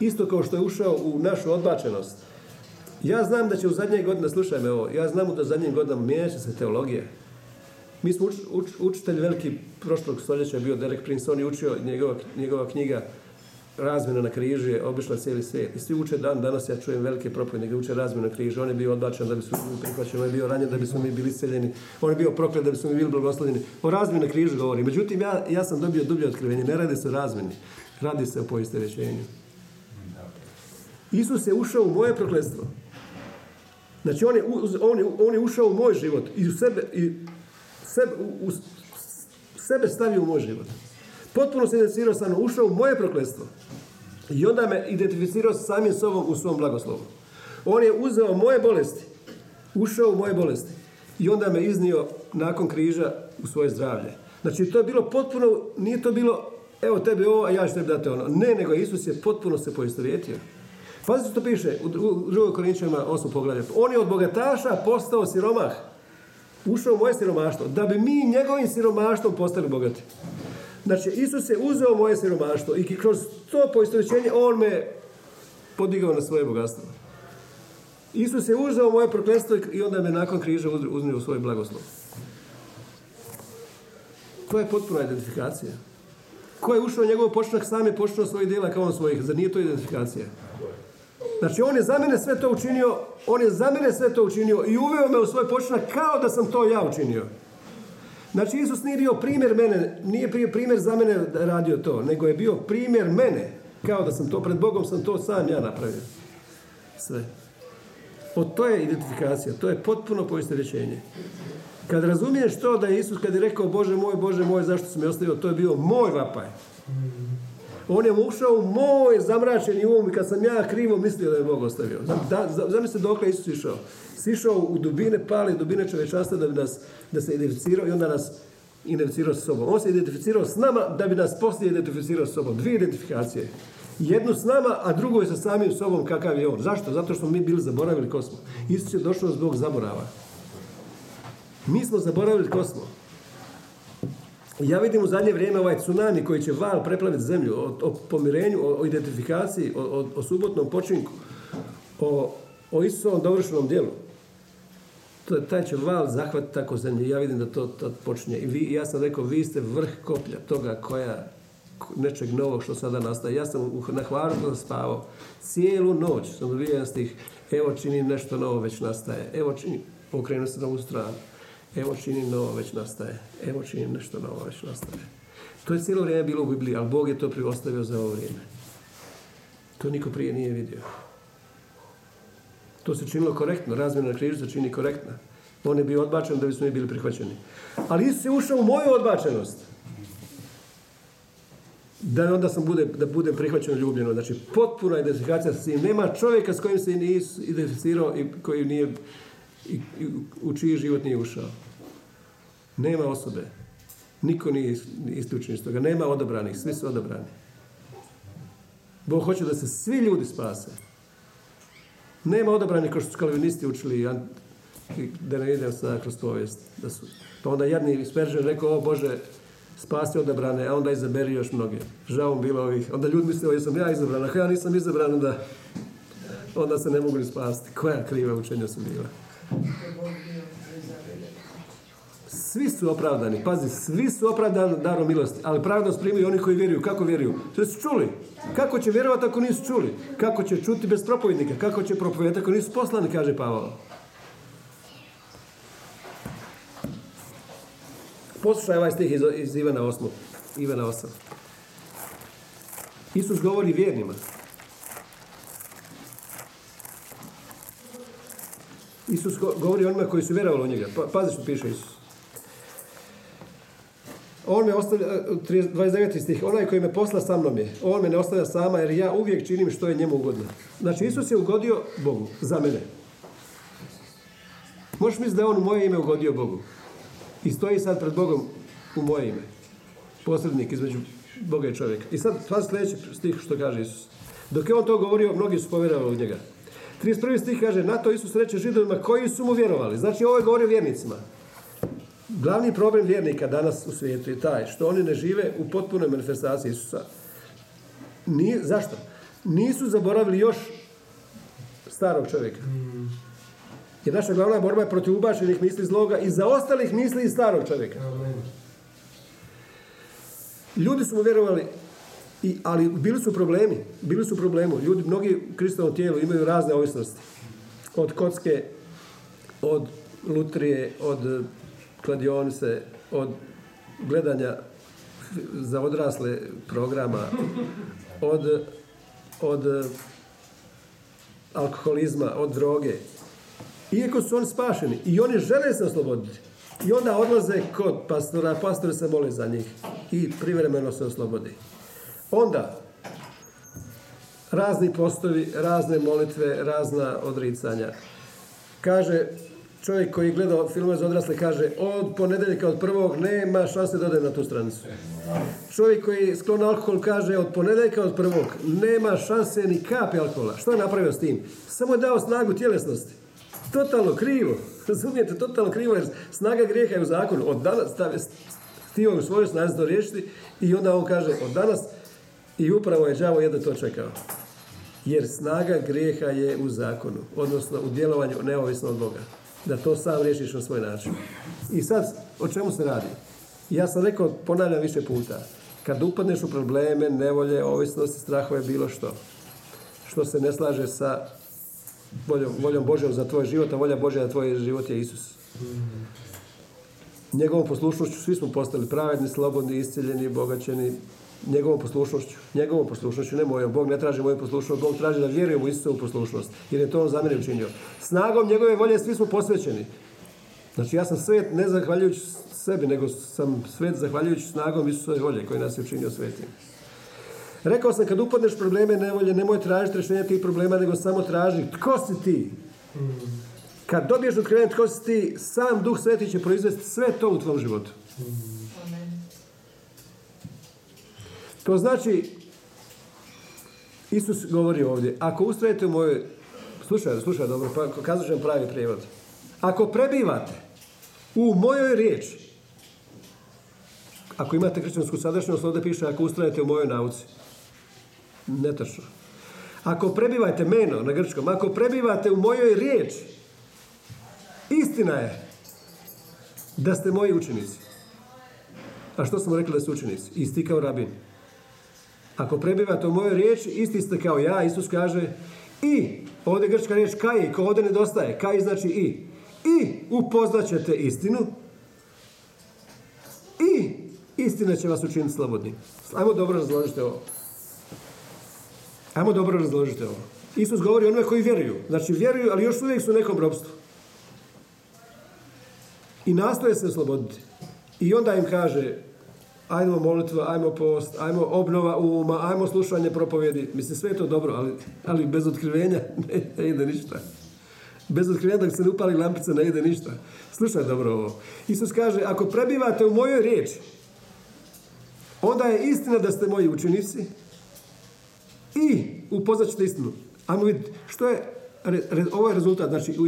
[SPEAKER 1] isto kao što je ušao u našu odbačenost. Ja znam da će u zadnje godine, slušaj me ovo, ja znam da u zadnjim godinama mijenjat će se teologije. Mi smo uč, učitelj veliki prošlog stoljeća bio Derek Prince, on je učio njegova, njegova knjiga Razmjena na križu je obišla cijeli svijet. I svi uče dan, danas ja čujem velike propovjednike, uče razmjenu na križu. On je bio odbačen da bi bili prihvaćeni, on je bio ranjen da bi smo mi bili iseljeni, on je bio proklet da bi smo mi bili blagoslovljeni. O razmjeni na križu govori. Međutim, ja, ja sam dobio dublje otkrivenje. Ne radi se o razmjeni, radi se o poistovjećenju. Isus je ušao u moje prokletstvo. Znači, on je, on je, on je ušao u moj život i u sebe, i sebe, u, sebe stavio u moj život. Potpuno se identificirao sa mnom, ušao u moje prokletstvo. I onda me identificirao sa samim sobom u svom blagoslovu. On je uzeo moje bolesti, ušao u moje bolesti i onda me iznio nakon križa u svoje zdravlje. Znači to je bilo potpuno, nije to bilo evo tebi ovo, a ja ću tebi dati ono. Ne, nego Isus je potpuno se poistovjetio. Pazite što piše u 2. Korinčanima 8. poglavlju. On je od bogataša postao siromah. Ušao u moje siromaštvo. Da bi mi njegovim siromaštvom postali bogati. Znači, Isus je uzeo moje siromaštvo i kroz to poistovjećenje on me podigao na svoje bogatstvo. Isus je uzeo moje prokletstvo i onda me nakon križa uznio u svoj blagoslov. To je potpuna identifikacija. Ko je ušao u njegov počinak, sam je počinao svojih djela kao on svojih. Zar nije to identifikacija? Znači, on je za mene sve to učinio, on je za mene sve to učinio i uveo me u svoj počinak kao da sam to ja učinio. Znači, Isus nije bio primjer mene, nije bio primjer za mene radio to, nego je bio primjer mene, kao da sam to, pred Bogom sam to sam ja napravio. Sve. O, to je identifikacija, to je potpuno poistovjećenje. Kad razumiješ to da je Isus kad je rekao Bože moj, Bože moj, zašto si me ostavio, to je bio moj vapaj. On je ušao u moj zamračeni um i kad sam ja krivo mislio da je Bog ostavio. Zamislite dokle Isus išao. Sišao u dubine pale, dubine čovečanstva da bi nas, da se identificirao i onda nas identificirao s sobom. On se identificirao s nama da bi nas poslije identificirao s sobom. Dvije identifikacije. Jednu s nama, a drugo je sa samim sobom kakav je on. Zašto? Zato što mi bili zaboravili ko smo. Isus je došao zbog zaborava. Mi smo zaboravili ko smo. Ja vidim u zadnje vrijeme ovaj tsunami koji će val preplaviti zemlju o, o pomirenju, o, identifikaciji, o, o, subotnom počinku, o, o Isusovom dovršenom djelu. To, taj će val zahvatiti tako zemlju. Ja vidim da to, to počinje. I vi, ja sam rekao, vi ste vrh koplja toga koja nečeg novog što sada nastaje. Ja sam na hvaru spavao. Cijelu noć sam dobio stih. Evo čini nešto novo već nastaje. Evo čini, okrenuo se na ovu stranu. Evo činim novo već nastaje. Evo činim nešto novo već nastaje. To je cijelo vrijeme bilo u Bibliji, ali Bog je to priostavio za ovo vrijeme. To niko prije nije vidio. To se činilo korektno. Razmjena na križu se čini korektno. On je bio odbačen da bismo mi bili prihvaćeni. Ali Isus je ušao u moju odbačenost. Da onda sam bude, da budem prihvaćen ljubljeno. Znači, potpuna identifikacija s njim. Nema čovjeka s kojim se nije identificirao i koji nije i, u čiji život nije ušao. Nema osobe. Niko nije isključen iz toga. Nema odabranih. Svi su odabrani. Bog hoće da se svi ljudi spase. Nema odabranih kao što su kalvinisti učili da ne idem sada kroz povijest. Da su, pa onda jadni Spurgeon rekao, o Bože, spasi odabrane, a onda izaberi još mnoge. Žao bilo ovih. Onda ljudi misle, sam ja izabran, ako ja nisam izabran, onda, onda se ne mogu ni spasti. Koja kriva učenja su bila? Svi su opravdani, pazi, svi su opravdani darom milosti, ali pravdnost primaju oni koji vjeruju. Kako vjeruju? To su čuli. Kako će vjerovati ako nisu čuli? Kako će čuti bez propovednika? Kako će propovedati ako nisu poslani, kaže Pavao. Poslušaj ovaj stih iz, iz Ivana 8. Ivana 8. Isus govori vjernima. Isus govori onima koji su vjerovali u njega. Pa, pazi što piše Isus. On me ostavlja, 29. stih, onaj koji me posla sa mnom je, on me ne ostavlja sama jer ja uvijek činim što je njemu ugodno. Znači Isus je ugodio Bogu, za mene. Možeš misliti da je on u moje ime ugodio Bogu. I stoji sad pred Bogom u moje ime. Posrednik između Boga i čovjeka. I sad, sad sljedeći stih što kaže Isus. Dok je on to govorio, mnogi su povjerovali u njega. 31. stih kaže, na to Isus reče židovima koji su mu vjerovali. Znači, ovo je govorio vjernicima. Glavni problem vjernika danas u svijetu je taj što oni ne žive u potpunoj manifestaciji Isusa. Nije, zašto? Nisu zaboravili još starog čovjeka. Jer naša glavna borba je protiv ubačenih misli zloga i za ostalih misli i starog čovjeka. Ljudi su mu vjerovali i, ali bili su problemi, bili su problemi. Ljudi, mnogi u Kristovom tijelu imaju razne ovisnosti. Od kocke, od lutrije, od kladionice, od gledanja za odrasle programa, od, od alkoholizma, od droge. Iako su oni spašeni i oni žele se osloboditi. I onda odlaze kod pastora, pastori se mole za njih i privremeno se oslobodi. Onda, razni postovi, razne molitve, razna odricanja. Kaže, čovjek koji gleda filmove za odrasle kaže od ponedeljka od prvog nema šanse da ode na tu stranicu. Čovjek koji sklon alkohol kaže od ponedeljka od prvog nema šanse ni kapi alkohola. Što je napravio s tim? Samo je dao snagu tjelesnosti. Totalno krivo. Razumijete, totalno krivo jer snaga grijeha je u zakonu. Od danas htio u svojoj snazi to riješiti i onda on kaže od danas i upravo je đavo jedno to čekao. Jer snaga grijeha je u zakonu, odnosno u djelovanju neovisno od Boga. Da to sam riješiš na svoj način. I sad, o čemu se radi? Ja sam rekao, ponavljam više puta, kad upadneš u probleme, nevolje, ovisnosti, strahove, bilo što, što se ne slaže sa voljom, voljom Božjom za tvoj život, a volja Božja za tvoj život je Isus. Njegovom poslušnošću svi smo postali pravedni, slobodni, isciljeni, bogaćeni, njegovom poslušnošću. Njegovom poslušnošću, ne mojom. Bog ne traži moju poslušnost, Bog traži da vjerujemo u Isusovu poslušnost. Jer je to on za mene učinio. Snagom njegove volje svi smo posvećeni. Znači ja sam svet ne zahvaljujući sebi, nego sam svet zahvaljujući snagom Isusove volje koji nas je učinio svetim. Rekao sam, kad upadneš probleme nevolje, nemoj tražiti rješenja tih problema, nego samo traži tko si ti. Kad dobiješ otkrivenje tko si ti, sam Duh Sveti će proizvesti sve to u tvom životu. To znači, Isus govori ovdje, ako ustrajete u mojoj, slušaj, slušaj dobro, pa kazat ću pravi prijevod. Ako prebivate u mojoj riječi, ako imate kršćansku sadašnjost, ovdje piše ako ustrajete u mojoj nauci. Netočno. Ako prebivate meno na grčkom, ako prebivate u mojoj riječi, istina je da ste moji učenici. A što smo rekli da su učenici? Isti kao rabin. Ako prebivate u mojoj riječi, isti ste kao ja, Isus kaže, i, ovdje grčka riječ kaj, ko ovdje nedostaje, kaj znači i. I upoznat ćete istinu i istina će vas učiniti slobodni. Ajmo dobro razložiti ovo. Ajmo dobro razložiti ovo. Isus govori onome koji vjeruju. Znači vjeruju, ali još uvijek su u nekom robstvu. I nastoje se osloboditi. I onda im kaže, ajmo molitva, ajmo post, ajmo obnova uma, ajmo slušanje propovjedi. Mislim, sve je to dobro, ali, ali bez otkrivenja ne, ide ništa. Bez otkrivenja dok se ne upali lampica ne ide ništa. Slušaj dobro ovo. Isus kaže, ako prebivate u mojoj riječi, onda je istina da ste moji učenici i upoznat ćete istinu. Ajmo vidjeti, što je, ovo je rezultat, znači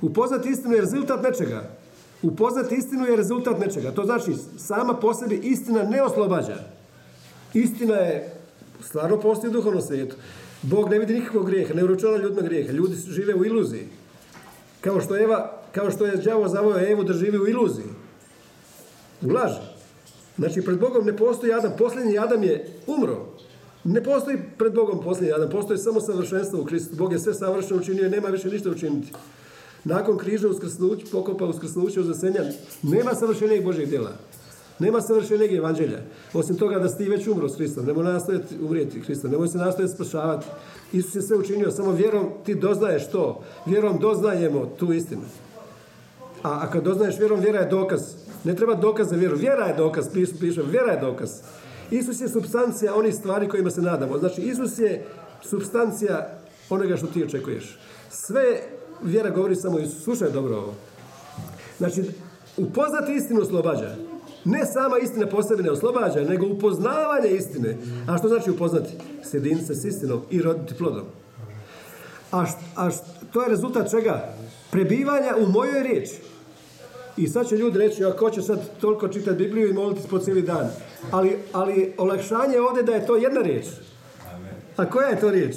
[SPEAKER 1] upoznati istinu je rezultat nečega. Upoznati istinu je rezultat nečega. To znači, sama po sebi istina ne oslobađa. Istina je, stvarno postoji u duhovnom svijetu. Bog ne vidi nikakvog grijeha, ne uručava ljudima grijeha. Ljudi žive u iluziji. Kao što, Eva, kao što je đavo zavojao Evu da živi u iluziji. U laži. Znači, pred Bogom ne postoji Adam. Posljednji Adam je umro. Ne postoji pred Bogom posljednji Adam. Postoji samo savršenstvo u Kristu. Bog je sve savršeno učinio i nema više ništa učiniti. Nakon križa uskrsnuć, pokopa uskrsnuća uzasenja, nema savršenijeg Božeg djela. Nema savršenijeg evanđelja. Osim toga da si ti već umro s Hristom. Nemoj nastojati umrijeti Hristom. Nemoj se nastojati spašavati. Isus je sve učinio. Samo vjerom ti doznaješ to. Vjerom doznajemo tu istinu. A, a kad doznaješ vjerom, vjera je dokaz. Ne treba dokaz za vjeru. Vjera je dokaz. Piše, piše. Vjera je dokaz. Isus je substancija onih stvari kojima se nadamo. Znači, Isus je substancija onoga što ti očekuješ. Sve vjera govori samo Isus. Slušaj dobro ovo. Znači, upoznati istinu oslobađa. Ne sama istina po oslobađa, nego upoznavanje istine. A što znači upoznati? Sjediniti se s istinom i roditi plodom. A, a to je rezultat čega? Prebivanja u mojoj riječi. I sad će ljudi reći, ako će sad toliko čitati Bibliju i moliti po cijeli dan. Ali, ali olakšanje je ovdje da je to jedna riječ. A koja je to riječ?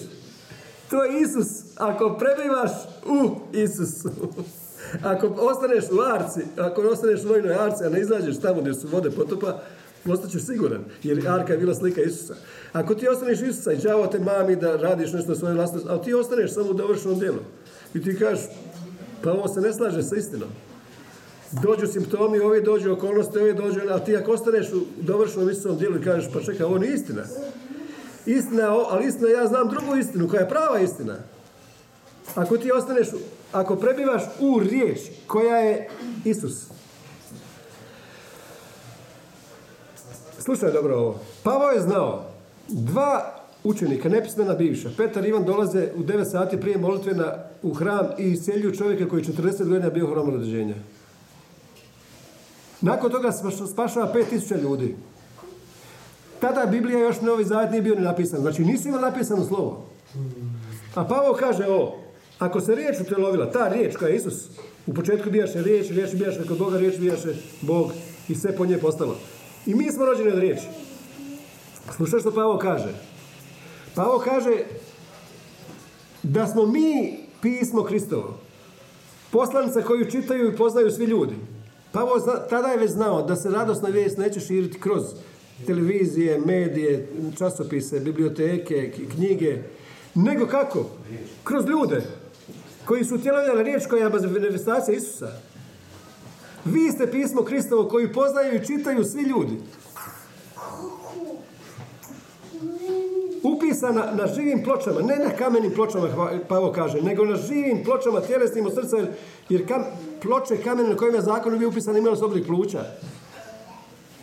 [SPEAKER 1] To je Isus. Ako prebivaš u Isusu. Ako ostaneš u arci, ako ostaneš u vojnoj arci, a ne izađeš tamo gdje su vode potopa, ostaćeš siguran, jer arka je bila slika Isusa. Ako ti ostaneš Isusa i đavo te mami da radiš nešto svoje vlastno, ali ti ostaneš samo u dovršenom djelu. I ti kažeš, pa ovo se ne slaže sa istinom. Dođu simptomi, ovi dođu okolnosti, ovi dođu, a ti ako ostaneš u dovršenom Isusovom djelu i kažeš, pa čekaj, ovo nije istina. Istina, ali istina, ja znam drugu istinu, koja je prava istina. Ako ti ostaneš, ako prebivaš u riječ koja je Isus. Slušaj dobro ovo. Pavao je znao dva učenika, nepismena bivša. Petar i Ivan dolaze u 9 sati prije molitve na, u hram i isceljuju čovjeka koji je 40 godina bio hrom rođenja. Nakon toga spaš- spašava 5000 ljudi. Tada Biblija još Novi Zavjet nije bio ni napisan. Znači nisi imao napisano slovo. A Pavao kaže ovo, ako se riječ utjelovila, ta riječ koja je Isus, u početku bijaše riječ, riječ bijaše kod Boga, riječ bijaše Bog i sve po nje postalo. I mi smo rođeni od riječi. Slušaj što Pavao kaže. Pavao kaže da smo mi pismo Kristovo. Poslanica koju čitaju i poznaju svi ljudi. Pavao zna- tada je već znao da se radosna vijest neće širiti kroz televizije, medije, časopise, biblioteke, knjige, nego kako? Kroz ljude koji su utjelovljali riječ koja je manifestacija Isusa. Vi ste pismo Kristovo koji poznaju i čitaju svi ljudi. Upisana na živim pločama, ne na kamenim pločama, Pavo kaže, nego na živim pločama tjelesnim od srca, jer- kam, ploče kamene na kojima je zakon bio upisan imali su oblik pluća.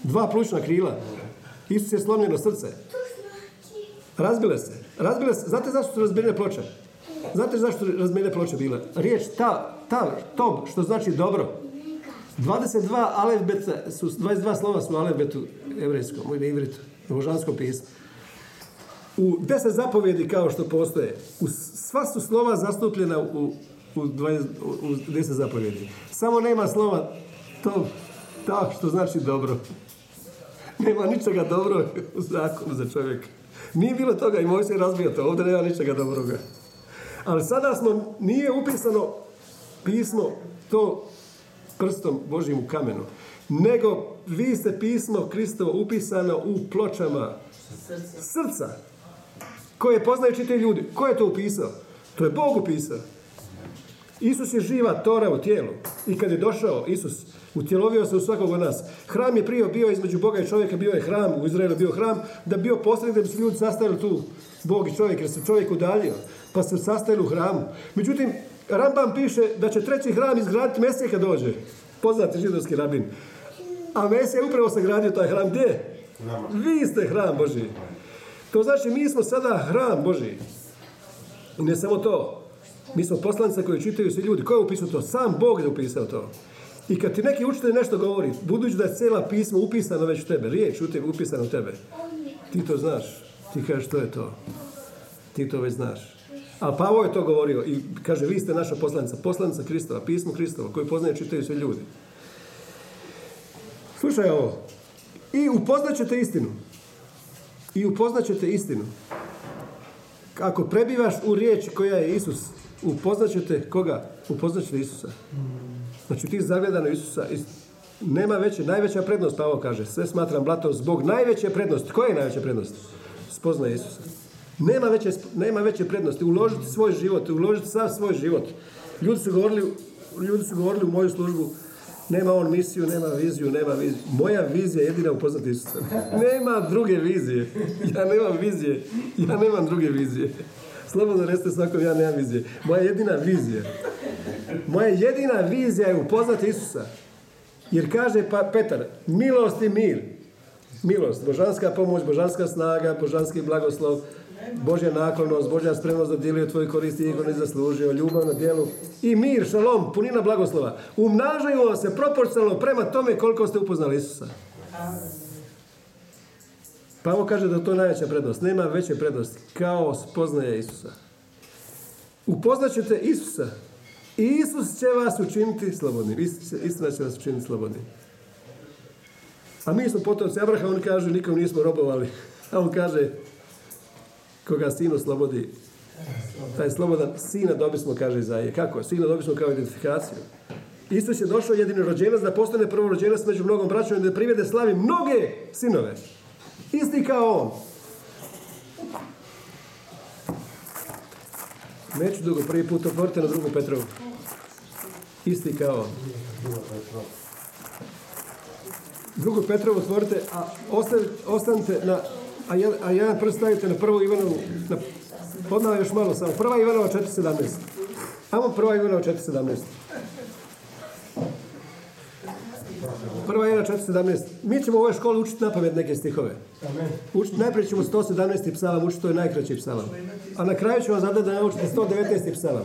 [SPEAKER 1] Dva plućna krila. Isus je slomljeno srce. Razbile se. Razbile se. Znate zašto su razbijene ploče? Znate zašto su razbijene ploče bile? Riječ ta, ta, to, što znači dobro. 22 alefbeta su, 22 slova su alefbetu evrijskom ili ivritu, božanskom pismu. U deset zapovjedi kao što postoje, u, sva su slova zastupljena u, u, 20 u, deset zapovjedi. Samo nema slova to, ta što znači dobro. Nema ničega dobro u zakonu za čovjeka. Nije bilo toga i moj se razbio to, ovdje nema ničega dobroga. Ali sada smo, nije upisano pismo to prstom Božim u kamenu, nego vi ste pismo Kristovo upisano u pločama srca koje poznaju čitaju ljudi. Ko je to upisao? To je Bog upisao. Isus je živa tora u tijelu. I kad je došao Isus, utjelovio se u svakog od nas. Hram je prije bio između Boga i čovjeka, bio je hram, u Izraelu bio hram, da bi bio posrednik da bi se ljudi sastajali tu, Bog i čovjek, jer se čovjek udaljio, pa se sastajali u hramu. Međutim, Rambam piše da će treći hram izgraditi Mesija kad dođe. Poznati židovski rabin. A Mesija je upravo sagradio taj hram. Gdje? Vi ste hram Boži. To znači mi smo sada hram Boži. I ne samo to. Mi smo poslanice koji čitaju svi ljudi. Ko je upisao to? Sam Bog je upisao to. I kad ti neki učitelj nešto govori, budući da je cijela pismo upisano već u tebe, riječ u upisana u tebe, ti to znaš. Ti kažeš što je to. Ti to već znaš. A Pavo je to govorio i kaže vi ste naša poslanica, poslanica Kristova, pismo Kristova, koji poznaju i čitaju svi ljudi. Slušaj ovo. I upoznat ćete istinu. I upoznat ćete istinu. Ako prebivaš u riječi koja je Isus, upoznat ćete koga? Upoznat ćete Isusa. Znači ti zagledano Isusa. Is- Nema veće, najveća prednost, Pavo kaže, sve smatram blatom zbog najveće prednosti. Koja je najveća prednost? Spoznaje Isusa. Nema veće, nema veće prednosti. Uložiti svoj život, uložiti sav svoj život. Ljudi su govorili, ljudi su govorili u moju službu, nema on misiju, nema viziju, nema viziju. Moja vizija je jedina upoznati Isusa. Nema druge vizije. Ja nemam vizije. Ja nemam druge vizije. Slobodno recite svakom, ja nemam vizije. Moja jedina vizija. Moja jedina vizija je upoznati Isusa. Jer kaže pa Petar, milost i mir. Milost, božanska pomoć, božanska snaga, božanski blagoslov, Božja naklonost, Božja spremnost da djeluje tvoj koristi i ne zaslužio, ljubav na djelu i mir, šalom, punina blagoslova. Umnažaju vam se proporcionalno prema tome koliko ste upoznali Isusa. Pavo kaže da je to najveća prednost. Nema veće prednosti kao spoznaje Isusa. Upoznat ćete Isusa i Isus će vas učiniti slobodnim. Istina će vas učiniti slobodnim. A mi smo potomci Abraham, on kaže, nikom nismo robovali. A on kaže, koga sin oslobodi, taj slobodan sina dobismo, kaže Izaije. Kako? Sina dobismo kao identifikaciju. Isus je došao jedini rođenac da postane prvo rođenac među mnogom braćom i da privede slavi mnoge sinove. Isti kao on. Neću dugo, prvi put otvorite na drugu Petrovu. Isti kao on. Drugu Petrovu otvorite, a ostanite, na, a, jedan, a jedan prst stavite na prvu Ivanovu, na, odmah još malo samo. Prva Ivanova 4.17. Amo prva Ivanova 4.17. prva jedna 4.17. Mi ćemo u ovoj školi učiti na pamet neke stihove. Učiti, najprije ćemo 117. psalam učiti, to je najkraći psalam. A na kraju ćemo zadati da naučite 119. psalam.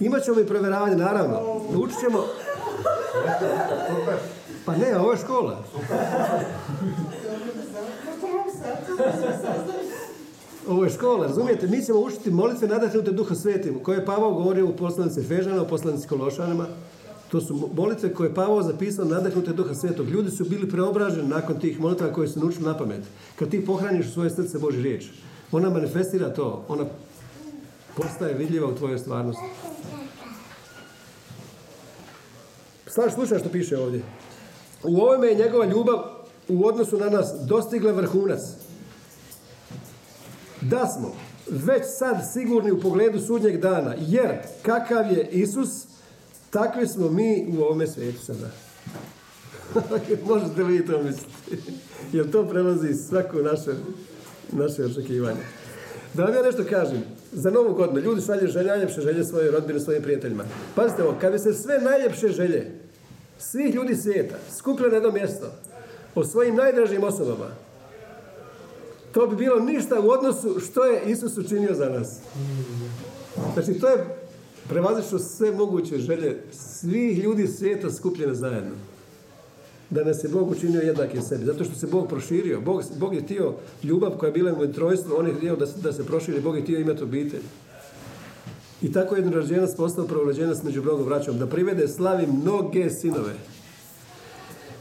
[SPEAKER 1] Imat ćemo i provjeravanje, naravno. Učit ćemo... Pa ne, ovo je škola. Ovo je škola, razumijete? Mi ćemo učiti molitve nadahnute duha svetim, koje je Pavao govorio u poslanici Fežana, u poslanici Kološanima. To su molitve koje je Pavao zapisao nadahnute duha svetog. Ljudi su bili preobraženi nakon tih molitva koje su naučili na pamet. Kad ti pohraniš u svoje srce Boži riječ, ona manifestira to, ona postaje vidljiva u tvojoj stvarnosti. Sad slušaj što piše ovdje. U ovome je njegova ljubav u odnosu na nas dostigla vrhunac. Da smo već sad sigurni u pogledu sudnjeg dana, jer kakav je Isus, takvi smo mi u ovome svijetu sada. Možete li to misliti? Jer to prelazi svako naše, naše očekivanje. Da vam ja nešto kažem, za novu godinu ljudi šalju želje, najljepše želje svoje rodbine, svojim prijateljima. Pazite ovo, kad bi se sve najljepše želje svih ljudi svijeta skupile na jedno mjesto o svojim najdražim osobama, to bi bilo ništa u odnosu što je Isus učinio za nas. Znači, to je prevazišlo sve moguće želje svih ljudi svijeta skupljene zajedno. Da nas je Bog učinio jednakim sebi. Zato što se Bog proširio. Bog, Bog je tio ljubav koja je bila u trojstvu, on je htio da, da se proširi. Bog je htio imati obitelj. I tako je jednorođenac postao prvorađenac među mnogom vraćom. Da privede slavi mnoge sinove.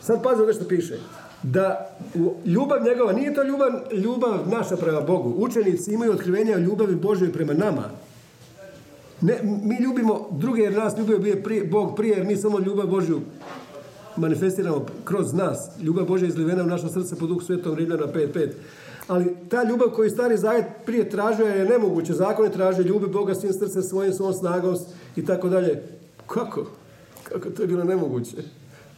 [SPEAKER 1] Sad pazi ovdje što piše. Da ljubav njegova, nije to ljubav, ljubav naša prema Bogu. Učenici imaju otkrivenja o ljubavi Božoj prema nama. Ne, mi ljubimo druge jer nas ljubio prije, Bog prije jer mi samo ljubav Božju manifestiramo kroz nas. Ljubav Božja je izlivena u naše srce po duhu svetom Rimljana 5.5. Ali ta ljubav koju stari zavet prije tražio je nemoguće. Zakon je tražio ljubi Boga svim srcem svojim, svom snagom i tako dalje. Kako? Kako to je bilo nemoguće?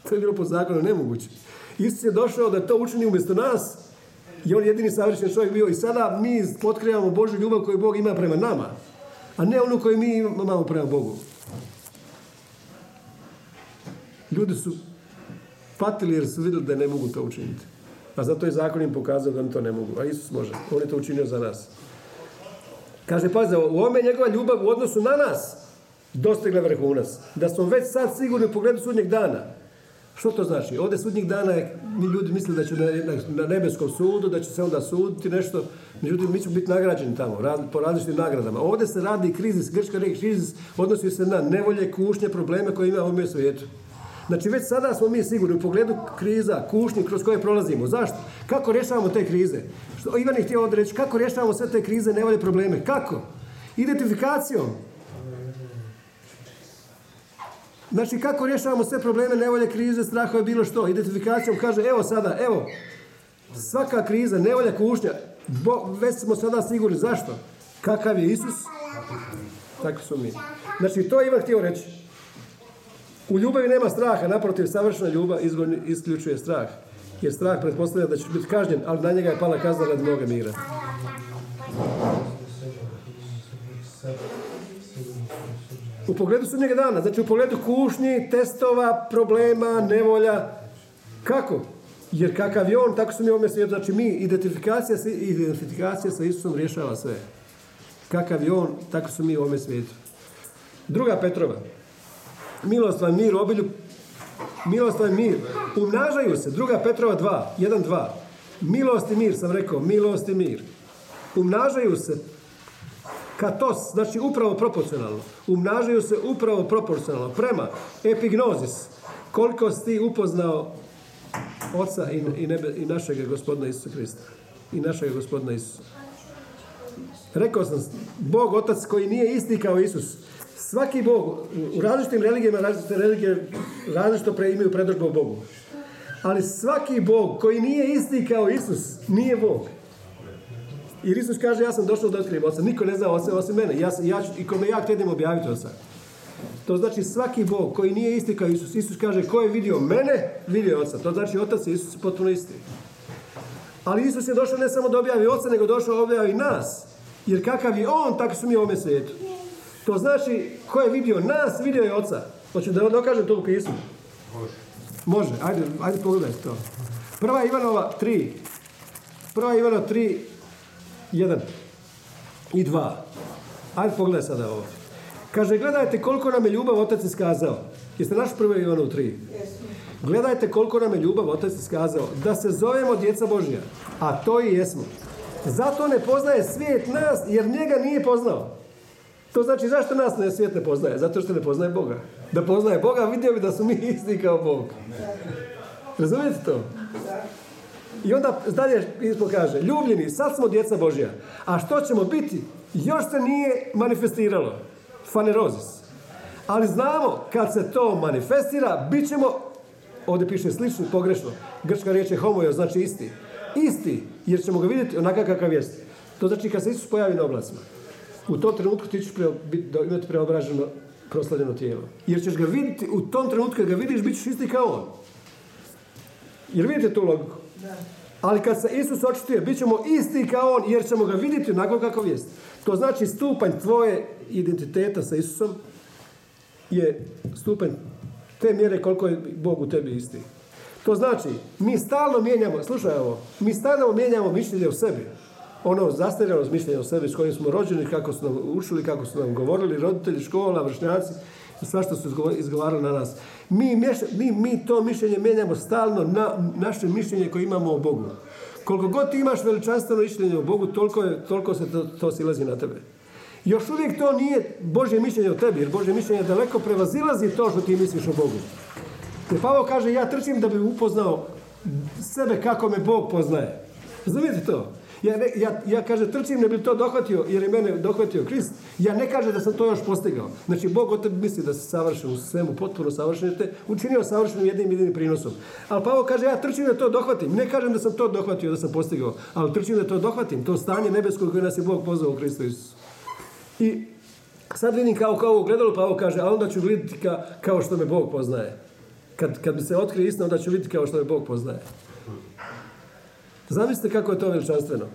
[SPEAKER 1] To je bilo po zakonu nemoguće. Isus je došao da to učini umjesto nas i on jedini savršen čovjek bio i sada mi potkrivamo Božju ljubav koju Bog ima prema nama, a ne onu koju mi imamo prema Bogu. Ljudi su patili jer su vidjeli da ne mogu to učiniti. A zato je zakon im pokazao da oni to ne mogu. A Isus može. On je to učinio za nas. Kaže, pazi, u ovome njegova ljubav u odnosu na nas dostigla vrhunac. Da smo već sad sigurni u pogledu sudnjeg dana. Što to znači? Ovdje sudnjeg dana mi ljudi misle da će na, nebeskom sudu, da će se onda suditi nešto. Međutim, mi ćemo biti nagrađeni tamo, po različitim nagradama. Ovdje se radi krizis, grčka riječ krizis odnosi se na nevolje, kušnje, probleme koje ima u svijetu. Znači već sada smo mi sigurni u pogledu kriza, kušnji kroz koje prolazimo. Zašto? Kako rješavamo te krize? Što Ivan je htio reći, kako rješavamo sve te krize, nevolje, probleme? Kako? Identifikacijom. Znači kako rješavamo sve probleme, nevolje, krize, strahove, bilo što? Identifikacijom kaže, evo sada, evo, svaka kriza, nevolja, kušnja, već smo sada sigurni. Zašto? Kakav je Isus? Tako su mi. Znači, to je Ivan htio reći. U ljubavi nema straha, naprotiv, savršena ljubav isključuje strah. Jer strah pretpostavlja da će biti kažnjen, ali na njega je pala kazna radi mnoga mira. U pogledu sudnjega dana, znači u pogledu kušnji, testova, problema, nevolja. Kako? Jer kakav je on, tako su mi ovome svijetu. Znači mi, identifikacija, identifikacija sa Isusom rješava sve. Kakav je on, tako su mi u ovome svijetu. Druga Petrova. Milost vam mir, obilju, vam mir. Umnažaju se. Druga Petrova 2, 1, 2. Milost i mir, sam rekao, milost i mir. Umnažaju se katos, znači upravo proporcionalno. Umnažaju se upravo proporcionalno. Prema epignozis. Koliko si ti upoznao Oca i, i, nebe, i našeg gospodina Isusa Krista. I našeg gospodina Isusa. Rekao sam, Bog Otac koji nije isti kao Isus. Svaki Bog, u različitim religijama, različite religije različito pre, imaju predržbu Bogu. Ali svaki Bog koji nije isti kao Isus, nije Bog. I Isus kaže, ja sam došao da otkrijem oca. Niko ne zna oca osim mene. Ja, ja I kome ja kredim objaviti oca. To znači svaki Bog koji nije isti kao Isus. Isus kaže, ko je vidio mene, vidio oca. To znači otac i Isus je potpuno isti. Ali Isus je došao ne samo da objavi oca, nego došao da objavi nas. Jer kakav je on, tako su mi u ovome svijetu. To znači, ko je vidio nas, vidio je oca. Hoću da dokažem to u pismu. Može, ajde, ajde pogledaj to. Prva Ivanova 3. Prva Ivanova 3, 1 i 2. Ajde pogledaj sada ovo. Kaže, gledajte koliko nam je ljubav Otac iskazao. Jeste našli prvo Ivanovu 3? Gledajte koliko nam je ljubav Otac iskazao. Da se zovemo djeca Božja. A to i jesmo. Zato ne poznaje svijet nas, jer njega nije poznao. To znači zašto nas ne svijet ne poznaje? Zato što ne poznaje Boga. Da poznaje Boga, vidio bi da su mi isti kao Bog. Razumijete to? I onda dalje Isko kaže, ljubljeni, sad smo djeca Božja. A što ćemo biti? Još se nije manifestiralo. Fanerozis. Ali znamo, kad se to manifestira, bit ćemo, ovdje piše slično, pogrešno. Grčka riječ je homojo, znači isti. Isti, jer ćemo ga vidjeti onakav kakav jest. To znači kad se Isus pojavi na oblacima. U tom trenutku ti ćeš imati preobraženo proslavljeno tijelo. Jer ćeš ga vidjeti, u tom trenutku kad ga vidiš, bit ćeš isti kao on. Jer vidite tu logiku? Da. Ali kad se Isus očituje, bit ćemo isti kao on, jer ćemo ga vidjeti onako kakav jest. To znači stupanj tvoje identiteta sa Isusom je stupanj te mjere koliko je Bog u tebi isti. To znači, mi stalno mijenjamo, slušaj ovo, mi stalno mijenjamo mišljenje o sebi. Ono zastarjelo mišljenje o sebi s kojim smo rođeni, kako su nam učili, kako su nam govorili roditelji, škola, vršnjaci sva što su izgovarali na nas. Mi, mi, mi to mišljenje mijenjamo stalno na naše mišljenje koje imamo o Bogu. Koliko god ti imaš veličanstveno mišljenje o Bogu, toliko, je, toliko se to, to silazi na tebe. Još uvijek to nije Božje mišljenje o tebi, jer Božje mišljenje daleko prevazilazi to što ti misliš o Bogu. Jer Pavo kaže, ja trčim da bi upoznao sebe kako me Bog poznaje. Razumijete to? Ja, ne, ja, ja kaže, trčim ne bi to dohvatio, jer je mene dohvatio Krist. Ja ne kaže da sam to još postigao. Znači, Bog o tebi misli da se savršen u svemu, potpuno savršen, te učinio savršenim jednim jedinim prinosom. Ali Pavo kaže, ja trčim da to dohvatim. Ne kažem da sam to dohvatio, da sam postigao, ali trčim da to dohvatim. To stanje nebesko koje nas je Bog pozvao u Kristu Isusu. I sad vidim kao, kao ovo gledalo, pa ovo kaže, a onda ću vidjeti ka, kao što me Bog poznaje. Kad, kad mi se otkrije istina, onda ću vidjeti kao što me Bog poznaje. Zamislite kako je to veličanstveno.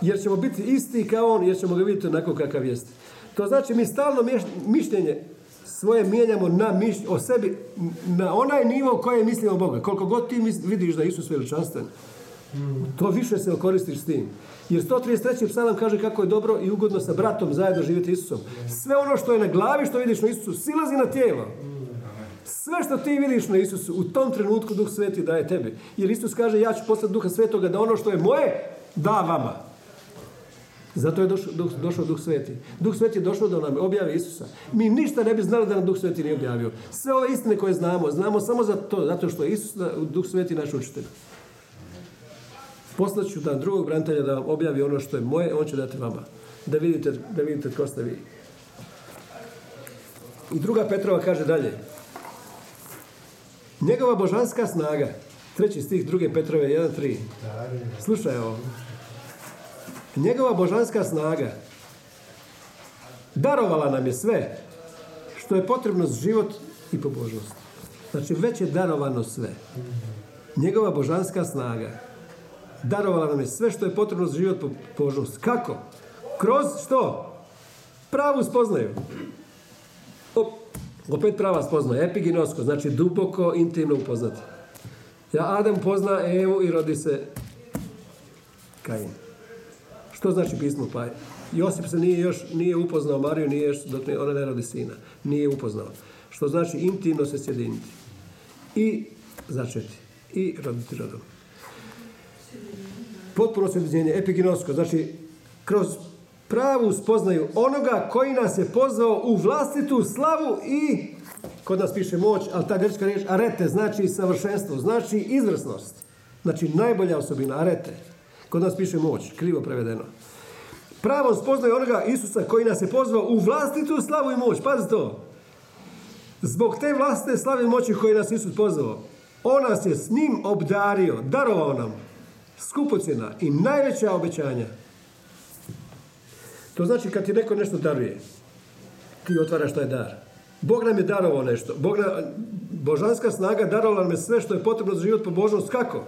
[SPEAKER 1] Jer ćemo biti isti kao on, jer ćemo ga vidjeti onako kakav jest. To znači mi stalno mišljenje svoje mijenjamo na miš, o sebi na onaj nivo koje mislimo Boga. Koliko god ti vidiš da je Isus veličanstven, to više se koristiš s tim. Jer 133. psalam kaže kako je dobro i ugodno sa bratom zajedno živjeti Isusom. Sve ono što je na glavi, što vidiš na Isusu, silazi na tijelo. Sve što ti vidiš na Isusu, u tom trenutku Duh Sveti daje tebi. Jer Isus kaže, ja ću poslati Duha Svetoga da ono što je moje, da vama. Zato je došao Duh, Sveti. Duh Sveti je došao da nam objavi Isusa. Mi ništa ne bi znali da nam Duh Sveti nije objavio. Sve ove istine koje znamo, znamo samo za to, zato što je Isus, Duh Sveti naš učitelj. Poslaću da drugog branitelja da vam objavi ono što je moje, on će dati vama. Da vidite, da vidite tko ste vi. I druga Petrova kaže dalje. Njegova božanska snaga. Treći stih druge Petrove 1.3. Slušaj ovo. Njegova božanska snaga darovala nam je sve što je potrebno za život i pobožnost. Znači već je darovano sve. Njegova božanska snaga darovala nam je sve što je potrebno za život i pobožnost. Kako? Kroz što? Pravu spoznaju. Opet prava spoznaja. Epiginosko, znači duboko, intimno upoznati. Ja Adam pozna Evu i rodi se Kain. Što znači pismo pa? Josip se nije još nije upoznao Mariju, nije još, dok ne, ona ne rodi sina. Nije upoznao. Što znači intimno se sjediniti. I začeti. I roditi rodom. Potpuno sjedinjenje, epiginosko, znači kroz pravu spoznaju onoga koji nas je pozvao u vlastitu slavu i kod nas piše moć, ali ta grčka riječ arete znači savršenstvo, znači izvrsnost. Znači najbolja osobina, arete. Kod nas piše moć, krivo prevedeno. Pravo spoznaju onoga Isusa koji nas je pozvao u vlastitu slavu i moć. Pazi to. Zbog te vlastite slave i moći koji nas Isus pozvao, on nas je s njim obdario, darovao nam skupocjena i najveća obećanja. To znači kad ti neko nešto daruje, ti otvaraš taj dar. Bog nam je darovao nešto. Bog nam, božanska snaga darovala nam je sve što je potrebno za život po Božnost. Kako?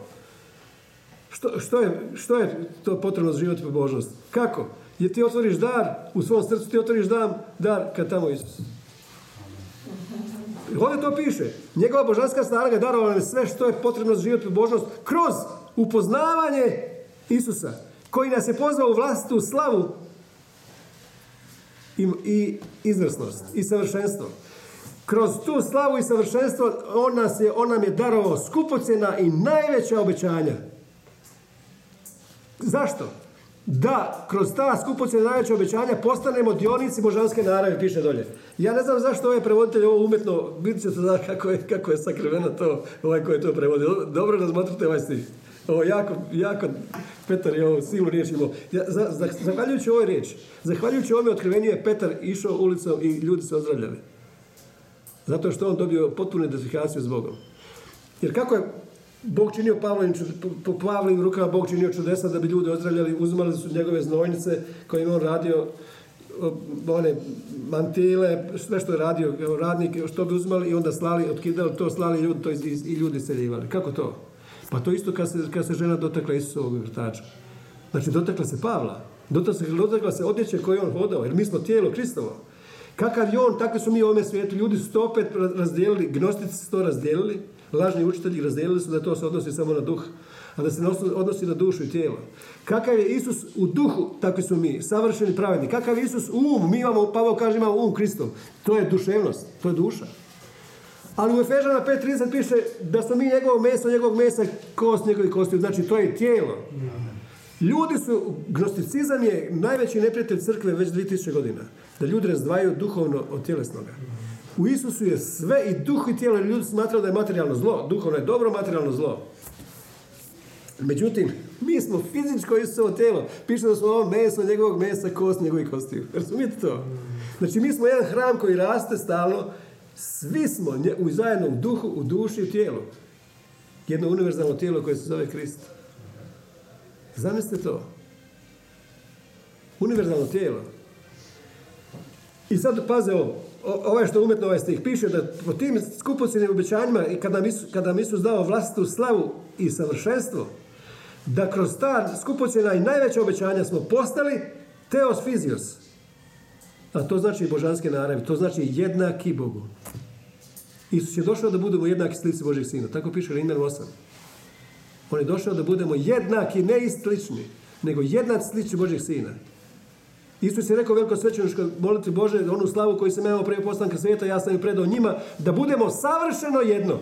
[SPEAKER 1] Što, što, je, što je to potrebno za život po Božnost? Kako? Jer ti otvoriš dar, u svom srcu ti otvoriš dar, dar kad tamo Isus. Ovdje to piše. Njegova božanska snaga darovala nam je sve što je potrebno za život i božnost kroz upoznavanje Isusa, koji nas je pozvao u vlastitu slavu i, i izvrsnost i savršenstvo. Kroz tu slavu i savršenstvo on, nas je, on nam je darovao skupocjena i najveća obećanja. Zašto? Da, kroz ta skupocjena najveća obećanja postanemo dionici božanske naravi, piše dolje. Ja ne znam zašto ovaj prevoditelj ovo umjetno, vidite ćete da kako je, kako je sakriveno to, ovaj koji je to prevodio. Dobro razmotrite ovaj stih. Ovo jako, jako, Petar je ovo silnu riječ imao. Ja, za, za, zahvaljujući ovoj riječi, zahvaljujući ovome otkrivenju je Petar išao ulicom i ljudi se ozdravljali. Zato što on dobio potpunu identifikaciju s Bogom. Jer kako je Bog činio Pavlovim, po Pavlovim rukama Bog činio čudesa da bi ljudi ozdravljali, uzimali su njegove znojnice koje je on radio, one mantile, sve što je radio, radnike, što bi uzimali i onda slali, otkidali to, slali ljudi, to i ljudi seljivali. Kako to? Pa to isto kad se, kad se žena dotakla Isusovog vrtača. Znači, dotakla se Pavla. Dotakla se, dotakla se odjeće koje on hodao, jer mi smo tijelo Kristovo. Kakav je on, takvi su mi u ovome svijetu. Ljudi su to opet razdijelili, gnostici su to razdijelili, lažni učitelji razdijelili su da to se odnosi samo na duh, a da se odnosi na dušu i tijelo. Kakav je Isus u duhu, takvi su mi, savršeni pravedni. Kakav je Isus u um, mi imamo, Pavao kaže imamo um Kristov. To je duševnost, to je duša. Ali u Efežana 5.30 piše da smo mi njegovo meso, njegovog mesa, kost njegovih kosti. Znači, to je tijelo. Ljudi su, gnosticizam je najveći neprijatelj crkve već 2000 godina. Da ljudi razdvajaju duhovno od tjelesnoga. U Isusu je sve i duh i tijelo. Ljudi smatraju da je materijalno zlo. Duhovno je dobro, materijalno zlo. Međutim, mi smo fizičko Isusovo tijelo. Piše da smo ovo meso njegovog mesa, kost njegovih kosti. Razumijete to? Znači, mi smo jedan hram koji raste stalno svi smo u zajednom duhu, u duši i tijelu. Jedno univerzalno tijelo koje se zove Krist. Zamislite to. Univerzalno tijelo. I sad paze ovo. Ovaj što umetno ovaj stih piše da po tim skupocjenim obećanjima i kada mi kada mi su dao vlastitu slavu i savršenstvo, da kroz ta skupocjena i najveća obećanja smo postali teos fizios. A to znači božanske naravi, to znači jednaki Bogu. Isus je došao da budemo jednaki slici Božih sina. Tako piše Rimljan 8. On je došao da budemo jednaki, ne slični, nego jednaki slični Božih sina. Isus je rekao veliko svećeničko moliti Bože, onu slavu koju sam imao prije postanka svijeta, ja sam ju predao njima, da budemo savršeno jedno.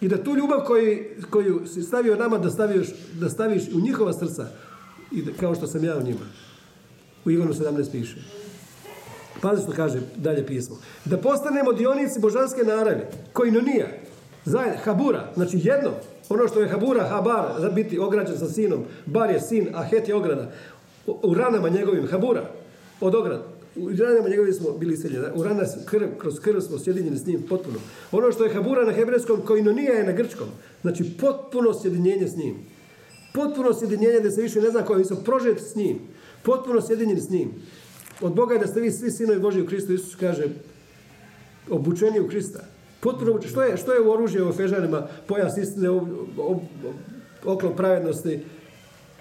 [SPEAKER 1] I da tu ljubav koju, koju si stavio nama da staviš, da staviš u njihova srca, i kao što sam ja u njima. U Ivanu 17 piše. Pazi što kaže dalje pismo. Da postanemo dionici božanske naravi, nije. Zajedno, habura, znači jedno. Ono što je habura, habar, biti ograđen sa sinom. Bar je sin, a het je ograda. U ranama njegovim, habura, od ograda. U ranama njegovim smo bili iseljeni. U ranama krv, kroz krv smo sjedinjeni s njim potpuno. Ono što je habura na hebrejskom, koji no nije je na grčkom. Znači potpuno sjedinjenje s njim. Potpuno sjedinjenje da se više ne zna koji su prožet s njim. Potpuno sjedinjeni s njim. Od Boga je da ste vi svi sinovi Boži u Kristu. Isus kaže obučeni u Krista. Potpuno Što je, što je u oružju u Efežanima? Pojas istine, oklop pravednosti,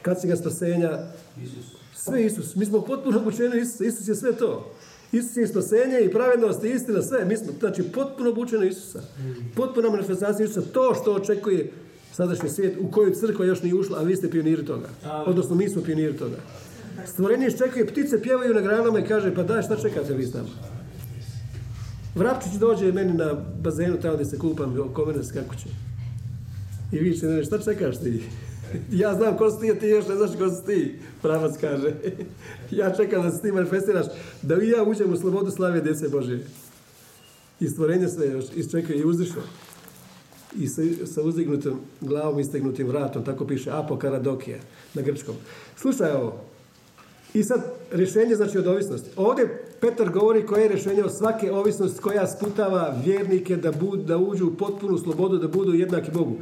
[SPEAKER 1] kaciga spasenja. Sve Isus. Mi smo potpuno obučeni Isus. Isus je sve to. Isus je spasenje i pravednost i istina, sve. Mi smo, znači, potpuno obučeni Isusa. Potpuno manifestacija Isusa. To što očekuje sadašnji svijet u koju crkva još nije ušla, a vi ste pioniri toga. Odnosno, mi smo pioniri toga. Stvorenje iščekuje, ptice pjevaju na granama i kaže, pa daj, šta čekate vi nama? Vrapčić dođe meni na bazenu tamo gdje se kupam, oko mene skakuće. I vi će ne šta čekaš ti? Ja znam ko si ti, a još ne znaš ko si pravac kaže. Ja čekam da se ti manifestiraš, da i ja uđem u slobodu slave djece Bože. I stvorenje sve još isčekuje i uzdišno. I sa, sa uzdignutom glavom i stegnutim vratom, tako piše Apokaradokija na grčkom. Slušaj ovo, i sad, rješenje znači od ovisnosti. Ovdje Petar govori koje je rješenje od svake ovisnosti koja sputava vjernike da, da uđu u potpunu slobodu, da budu jednaki Bogu.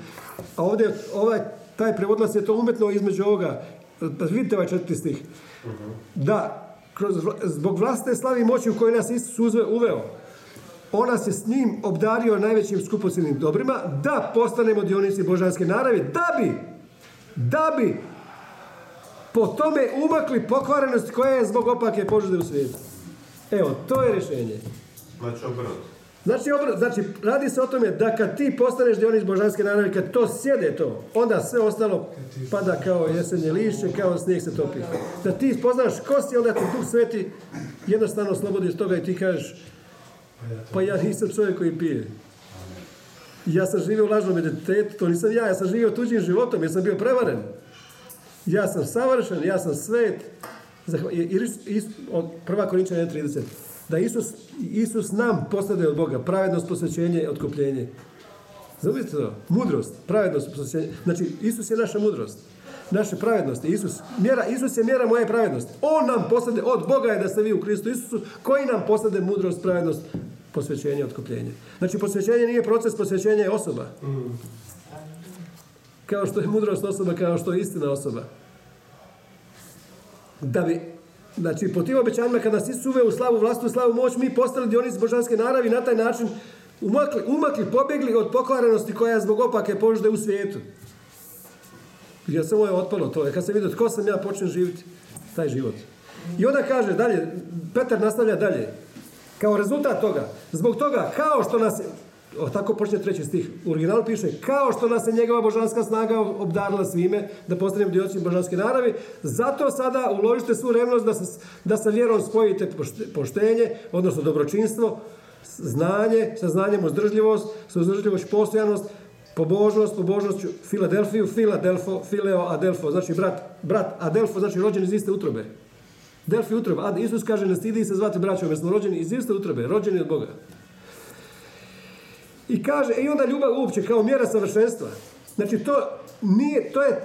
[SPEAKER 1] A ovdje ovaj, taj prevodlac je to umetno između ovoga. Pa vidite ovaj četvrti stih. Da, kroz, zbog vlastne slavi moći u kojoj nas Isus uveo, on nas je s njim obdario najvećim skupocjenim dobrima, da postanemo dionici božanske naravi, da bi, da bi po tome umakli pokvarenost koja je zbog opake požude u svijetu. Evo, to je rješenje.
[SPEAKER 2] Znači obrot.
[SPEAKER 1] Znači, obr- znači, radi se o tome da kad ti postaneš dionik božanske naravi, kad to sjede to, onda sve ostalo pada kao jesenje lišće, kao snijeg se topi. Da ti spoznaš ko si, onda te Duh Sveti jednostavno slobodi iz toga i ti kažeš pa ja nisam čovjek koji pije. Ja sam živio u lažnom identitetu, to nisam ja, ja sam živio tuđim životom, jer sam bio prevaren. Ja sam savršen, ja sam svet. Od 1. Korinčana 1.30. Da Isus, Isus nam postade od Boga pravednost, posvećenje, otkupljenje. Zamislite to? Mudrost, pravednost, posvećenje. Znači, Isus je naša mudrost. Naše pravednosti. Isus, mjera, Isus je mjera moje pravednosti. On nam postade, od Boga je da ste vi u Kristu Isusu, koji nam postade mudrost, pravednost, posvećenje, otkupljenje. Znači, posvećenje nije proces, posvećenje je osoba. Kao što je mudrost osoba, kao što je istina osoba. Da bi, znači, po tim obećanjima, kada nas Isus uveo u slavu, vlastu, slavu, moć, mi postali dionici božanske naravi na taj način umakli, umakli, pobjegli od pokvarenosti koja je zbog opake požde u svijetu. Ja samo je otpalo to. Kad sam vidio tko sam ja, počnem živjeti taj život. I onda kaže dalje, Petar nastavlja dalje. Kao rezultat toga, zbog toga, kao što nas o, tako počne treći stih, u originalu piše, kao što nas je njegova božanska snaga obdarila svime, da postanemo dioci božanske naravi, zato sada uložite svu revnost da, se, da sa vjerom spojite pošte- poštenje, odnosno dobročinstvo, znanje, sa znanjem uzdržljivost, sa uzdržljivošću postojanost, pobožnost, pobožnošću Filadelfiju, Filadelfo, Fileo, Adelfo, znači brat, brat Adelfo, znači rođen iz iste utrobe. Delfi utroba, a Isus kaže ne stidi se zvati braćom, jer smo rođeni iz iste utrobe, rođeni od Boga. I kaže, i onda ljubav uopće kao mjera savršenstva. Znači to nije, to je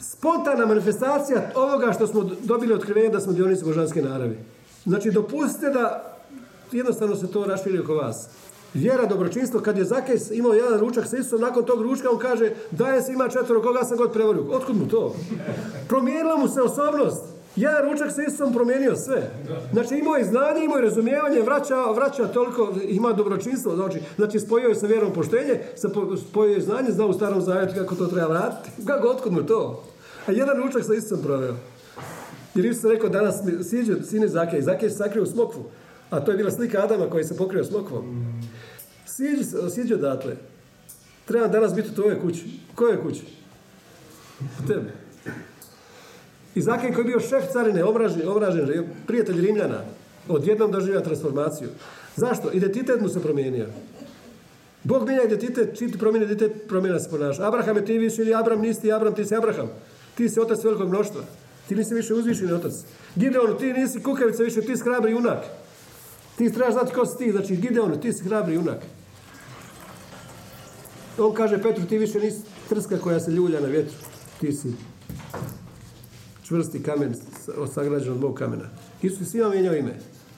[SPEAKER 1] spontana manifestacija ovoga što smo dobili otkrivenje da smo dionici božanske naravi. Znači dopustite da jednostavno se to raširi oko vas. Vjera, dobročinstvo, kad je Zakes imao jedan ručak sa Isusom, nakon tog ručka on kaže daje se ima četvero, koga sam god prevorio. Otkud mu to? Promijenila mu se osobnost. Jedan ručak sa Isusom promijenio sve. Znači imao je znanje, imao je razumijevanje, vraća, vraća toliko, ima dobročinstvo. Znači, znači spojio je sa vjerom poštenje, spojio je znanje, znao u starom zavjetu kako to treba vratiti. Kako, otkud mu to? A jedan ručak sa Isusom proveo. Jer Isus je rekao danas siđe sine Zakej. Zakej se sakrio u smokvu. A to je bila slika Adama koji se pokrio smokvom. Siđi, se- siđi odatle. Treba danas biti u tvojoj kući. Kojoj kući? U tebi. I Zakej koji je bio šef carine, omražen, omražen prijatelj Rimljana, odjednom doživio transformaciju. Zašto? Identitet mu se promijenio. Bog mijenja identitet, čim ti promijeni identitet, promijena se ponaša. Abraham je ti više ili Abram nisi ti Abram, ti si Abraham. Ti si otac velikog mnoštva. Ti nisi više uzvišeni otac. Gideon, ti nisi kukavica više, ti si hrabri junak. Ti trebaš znati ko si ti, znači Gideon, ti si hrabri junak. On kaže Petru, ti više nisi trska koja se ljulja na vjetru. Ti si čvrsti kamen sagrađen od mog kamena. Isus svima mijenjao ime.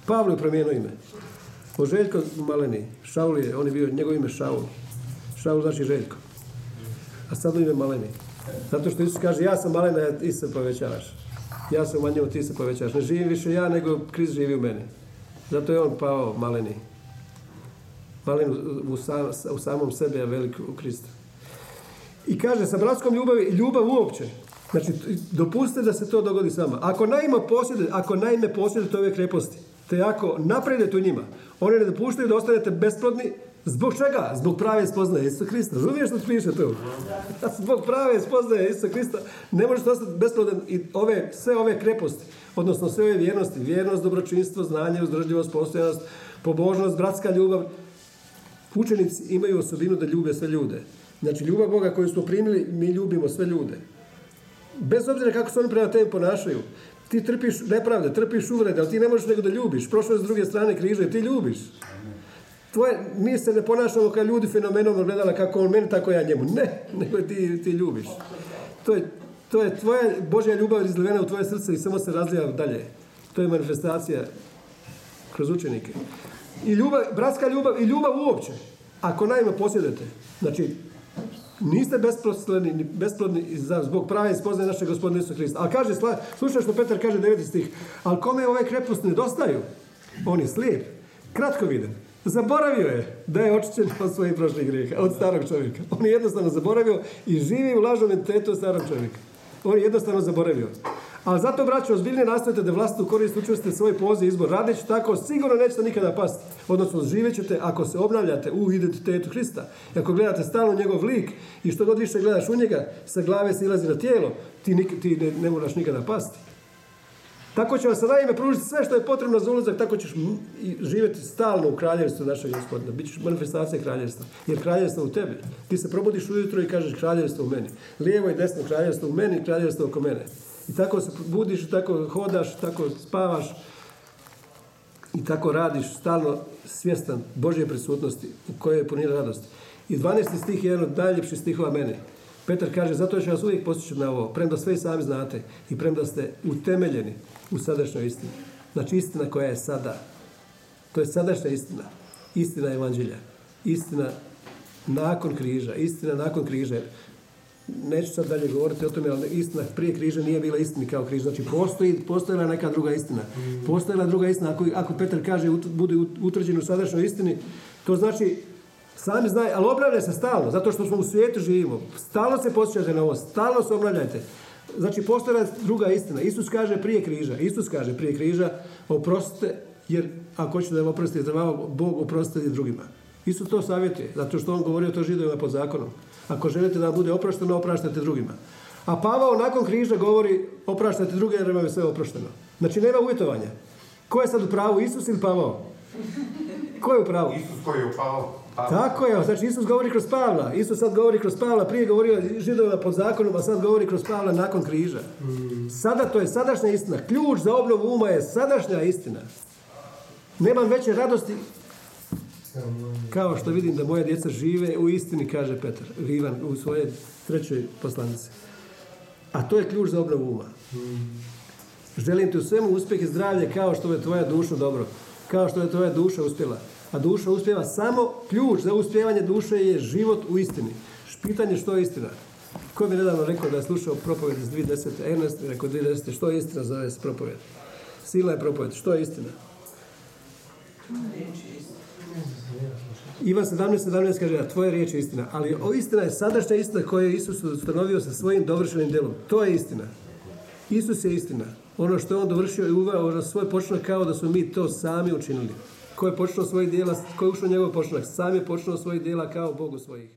[SPEAKER 1] Pavlu je promijenio ime. O Željko Maleni, Šaul je, on je bio, njegovo ime Šaul. Šaul znači Željko. A sad ime Maleni. Zato što Isus kaže, ja sam Malena, a ti se povećavaš. Ja sam manjao, ti se povećavaš. Ne živim više ja, nego Krist živi u meni. Zato je on pao Maleni. Malen u, u, sam- u samom sebi, a velik u Kristu. I kaže, sa bratskom ljubavi, ljubav uopće. Znači, dopustite da se to dogodi s vama. Ako naime posjedujete, ako naime posjedujete ove kreposti, te ako napredujete u njima, one ne dopuštaju da ostanete besplodni, zbog čega? Zbog prave spoznaje Isusa Krista. Razumiješ što piše tu? Zbog prave spoznaje Isusa Krista ne možete ostati besplodan i ove, sve ove kreposti, odnosno sve ove vjernosti, vjernost, dobročinstvo, znanje, uzdržljivost, postojanost, pobožnost, bratska ljubav, Učenici imaju osobinu da ljube sve ljude. Znači, ljubav Boga koju smo primili, mi ljubimo sve ljude. Bez obzira kako se oni prema tebi ponašaju. Ti trpiš nepravde, trpiš uvrede, ali ti ne možeš nego da ljubiš. Prošlo je s druge strane križa i ti ljubiš. Tvoje, mi se ne ponašamo kao ljudi fenomenom gledala kako on meni, tako ja njemu. Ne, nego ti, ti ljubiš. To je, to je tvoja Božja ljubav izlivena u tvoje srce i samo se razlija dalje. To je manifestacija kroz učenike. I ljubav, bratska ljubav i ljubav uopće. Ako naime posjedujete, znači niste besplodni, ni besplodni zbog prave spoznaje našeg gospodina Isusa Hrista. Ali kaže, slušaj što Petar kaže 9. stih, ali kome ove kreposti nedostaju? On je slijep, kratko viden. Zaboravio je da je očišćen od svojih prošlih grijeha, od starog čovjeka. On je jednostavno zaboravio i živi u lažnom identitetu od starog čovjeka. On je jednostavno zaboravio. Ali zato, braćo, ozbiljnije nastojite da vlastitu korist učvrstite svoj poziv izbor. Radeći tako, sigurno nećete nikada pasti. Odnosno, živjet ćete ako se obnavljate u identitetu Krista. I ako gledate stalno njegov lik i što god više gledaš u njega, sa glave silazi na tijelo, ti, ti ne, ne moraš nikada pasti. Tako će vam se naime pružiti sve što je potrebno za ulazak, tako ćeš živjeti stalno u kraljevstvu našeg gospodina. Bićeš manifestacija kraljevstva. Jer kraljevstvo u tebi. Ti se probudiš ujutro i kažeš kraljevstvo u meni. Lijevo i desno kraljevstvo u meni, kraljevstvo oko mene. I tako se budiš, tako hodaš, tako spavaš i tako radiš stalno svjestan Božje prisutnosti u kojoj je punina radosti. I 12. stih je jedan od najljepših stihova mene. Petar kaže, zato ću vas uvijek postići na ovo, premda sve i sami znate i premda ste utemeljeni u sadašnjoj istini. Znači istina koja je sada. To je sadašnja istina. Istina evanđelja. Istina nakon križa. Istina nakon križa. Neću sad dalje govoriti o tome, ali istina prije križa nije bila istina kao križ. Znači postoji, postojala neka druga istina. Postojala druga istina. Ako, ako Petar kaže ut- bude ut- utvrđen u sadašnjoj istini, to znači sami znaju, ali obnavlja se stalno, zato što smo u svijetu živimo. Stalno se posjećate na ovo, stalno se obnavljajte. Znači, postoje druga istina. Isus kaže prije križa, Isus kaže prije križa, oprostite, jer ako hoćete da vam oprostite za vama, Bog oprostite drugima. Isus to savjetuje, zato što on govorio to židovima pod zakonom. Ako želite da bude oprošteno, opraštajte drugima. A Pavao nakon križa govori, opraštajte druge jer vam je sve oprošteno. Znači, nema uvjetovanja. Ko je sad u pravu, Isus ili Pavao? Ko je u pravu?
[SPEAKER 2] Isus koji je upao. Pa,
[SPEAKER 1] Tako je, znači Isus govori kroz Pavla. Isus sad govori kroz Pavla, prije govorio židovima pod zakonom, a sad govori kroz Pavla nakon križa. Sada to je sadašnja istina. Ključ za obnovu uma je sadašnja istina. Nemam veće radosti kao što vidim da moja djeca žive u istini, kaže Petar, Ivan u svojoj trećoj poslanici. A to je ključ za obnovu uma. Želim ti u svemu uspjeh i zdravlje kao što je tvoja duša dobro. Kao što je tvoja duša uspjela. A duša uspjeva samo, ključ za uspjevanje duše je život u istini. Pitanje što je istina. Ko je nedavno rekao da je slušao propoved iz 2010. Ernest je rekao 2010. Što je istina zove se propoved? Sila je propoved. Što je istina? Ivan 17, 17 kaže, a tvoja riječ je istina. Ali o istina je sadašnja istina koju je Isus ustanovio sa svojim dovršenim djelom. To je istina. Isus je istina. Ono što je on dovršio i uveo na svoj počinak kao da smo mi to sami učinili. Ko je počeo svojih dijela, ko je ušao njegov počinak, sam je počeo svojih dijela kao Bogu svojih.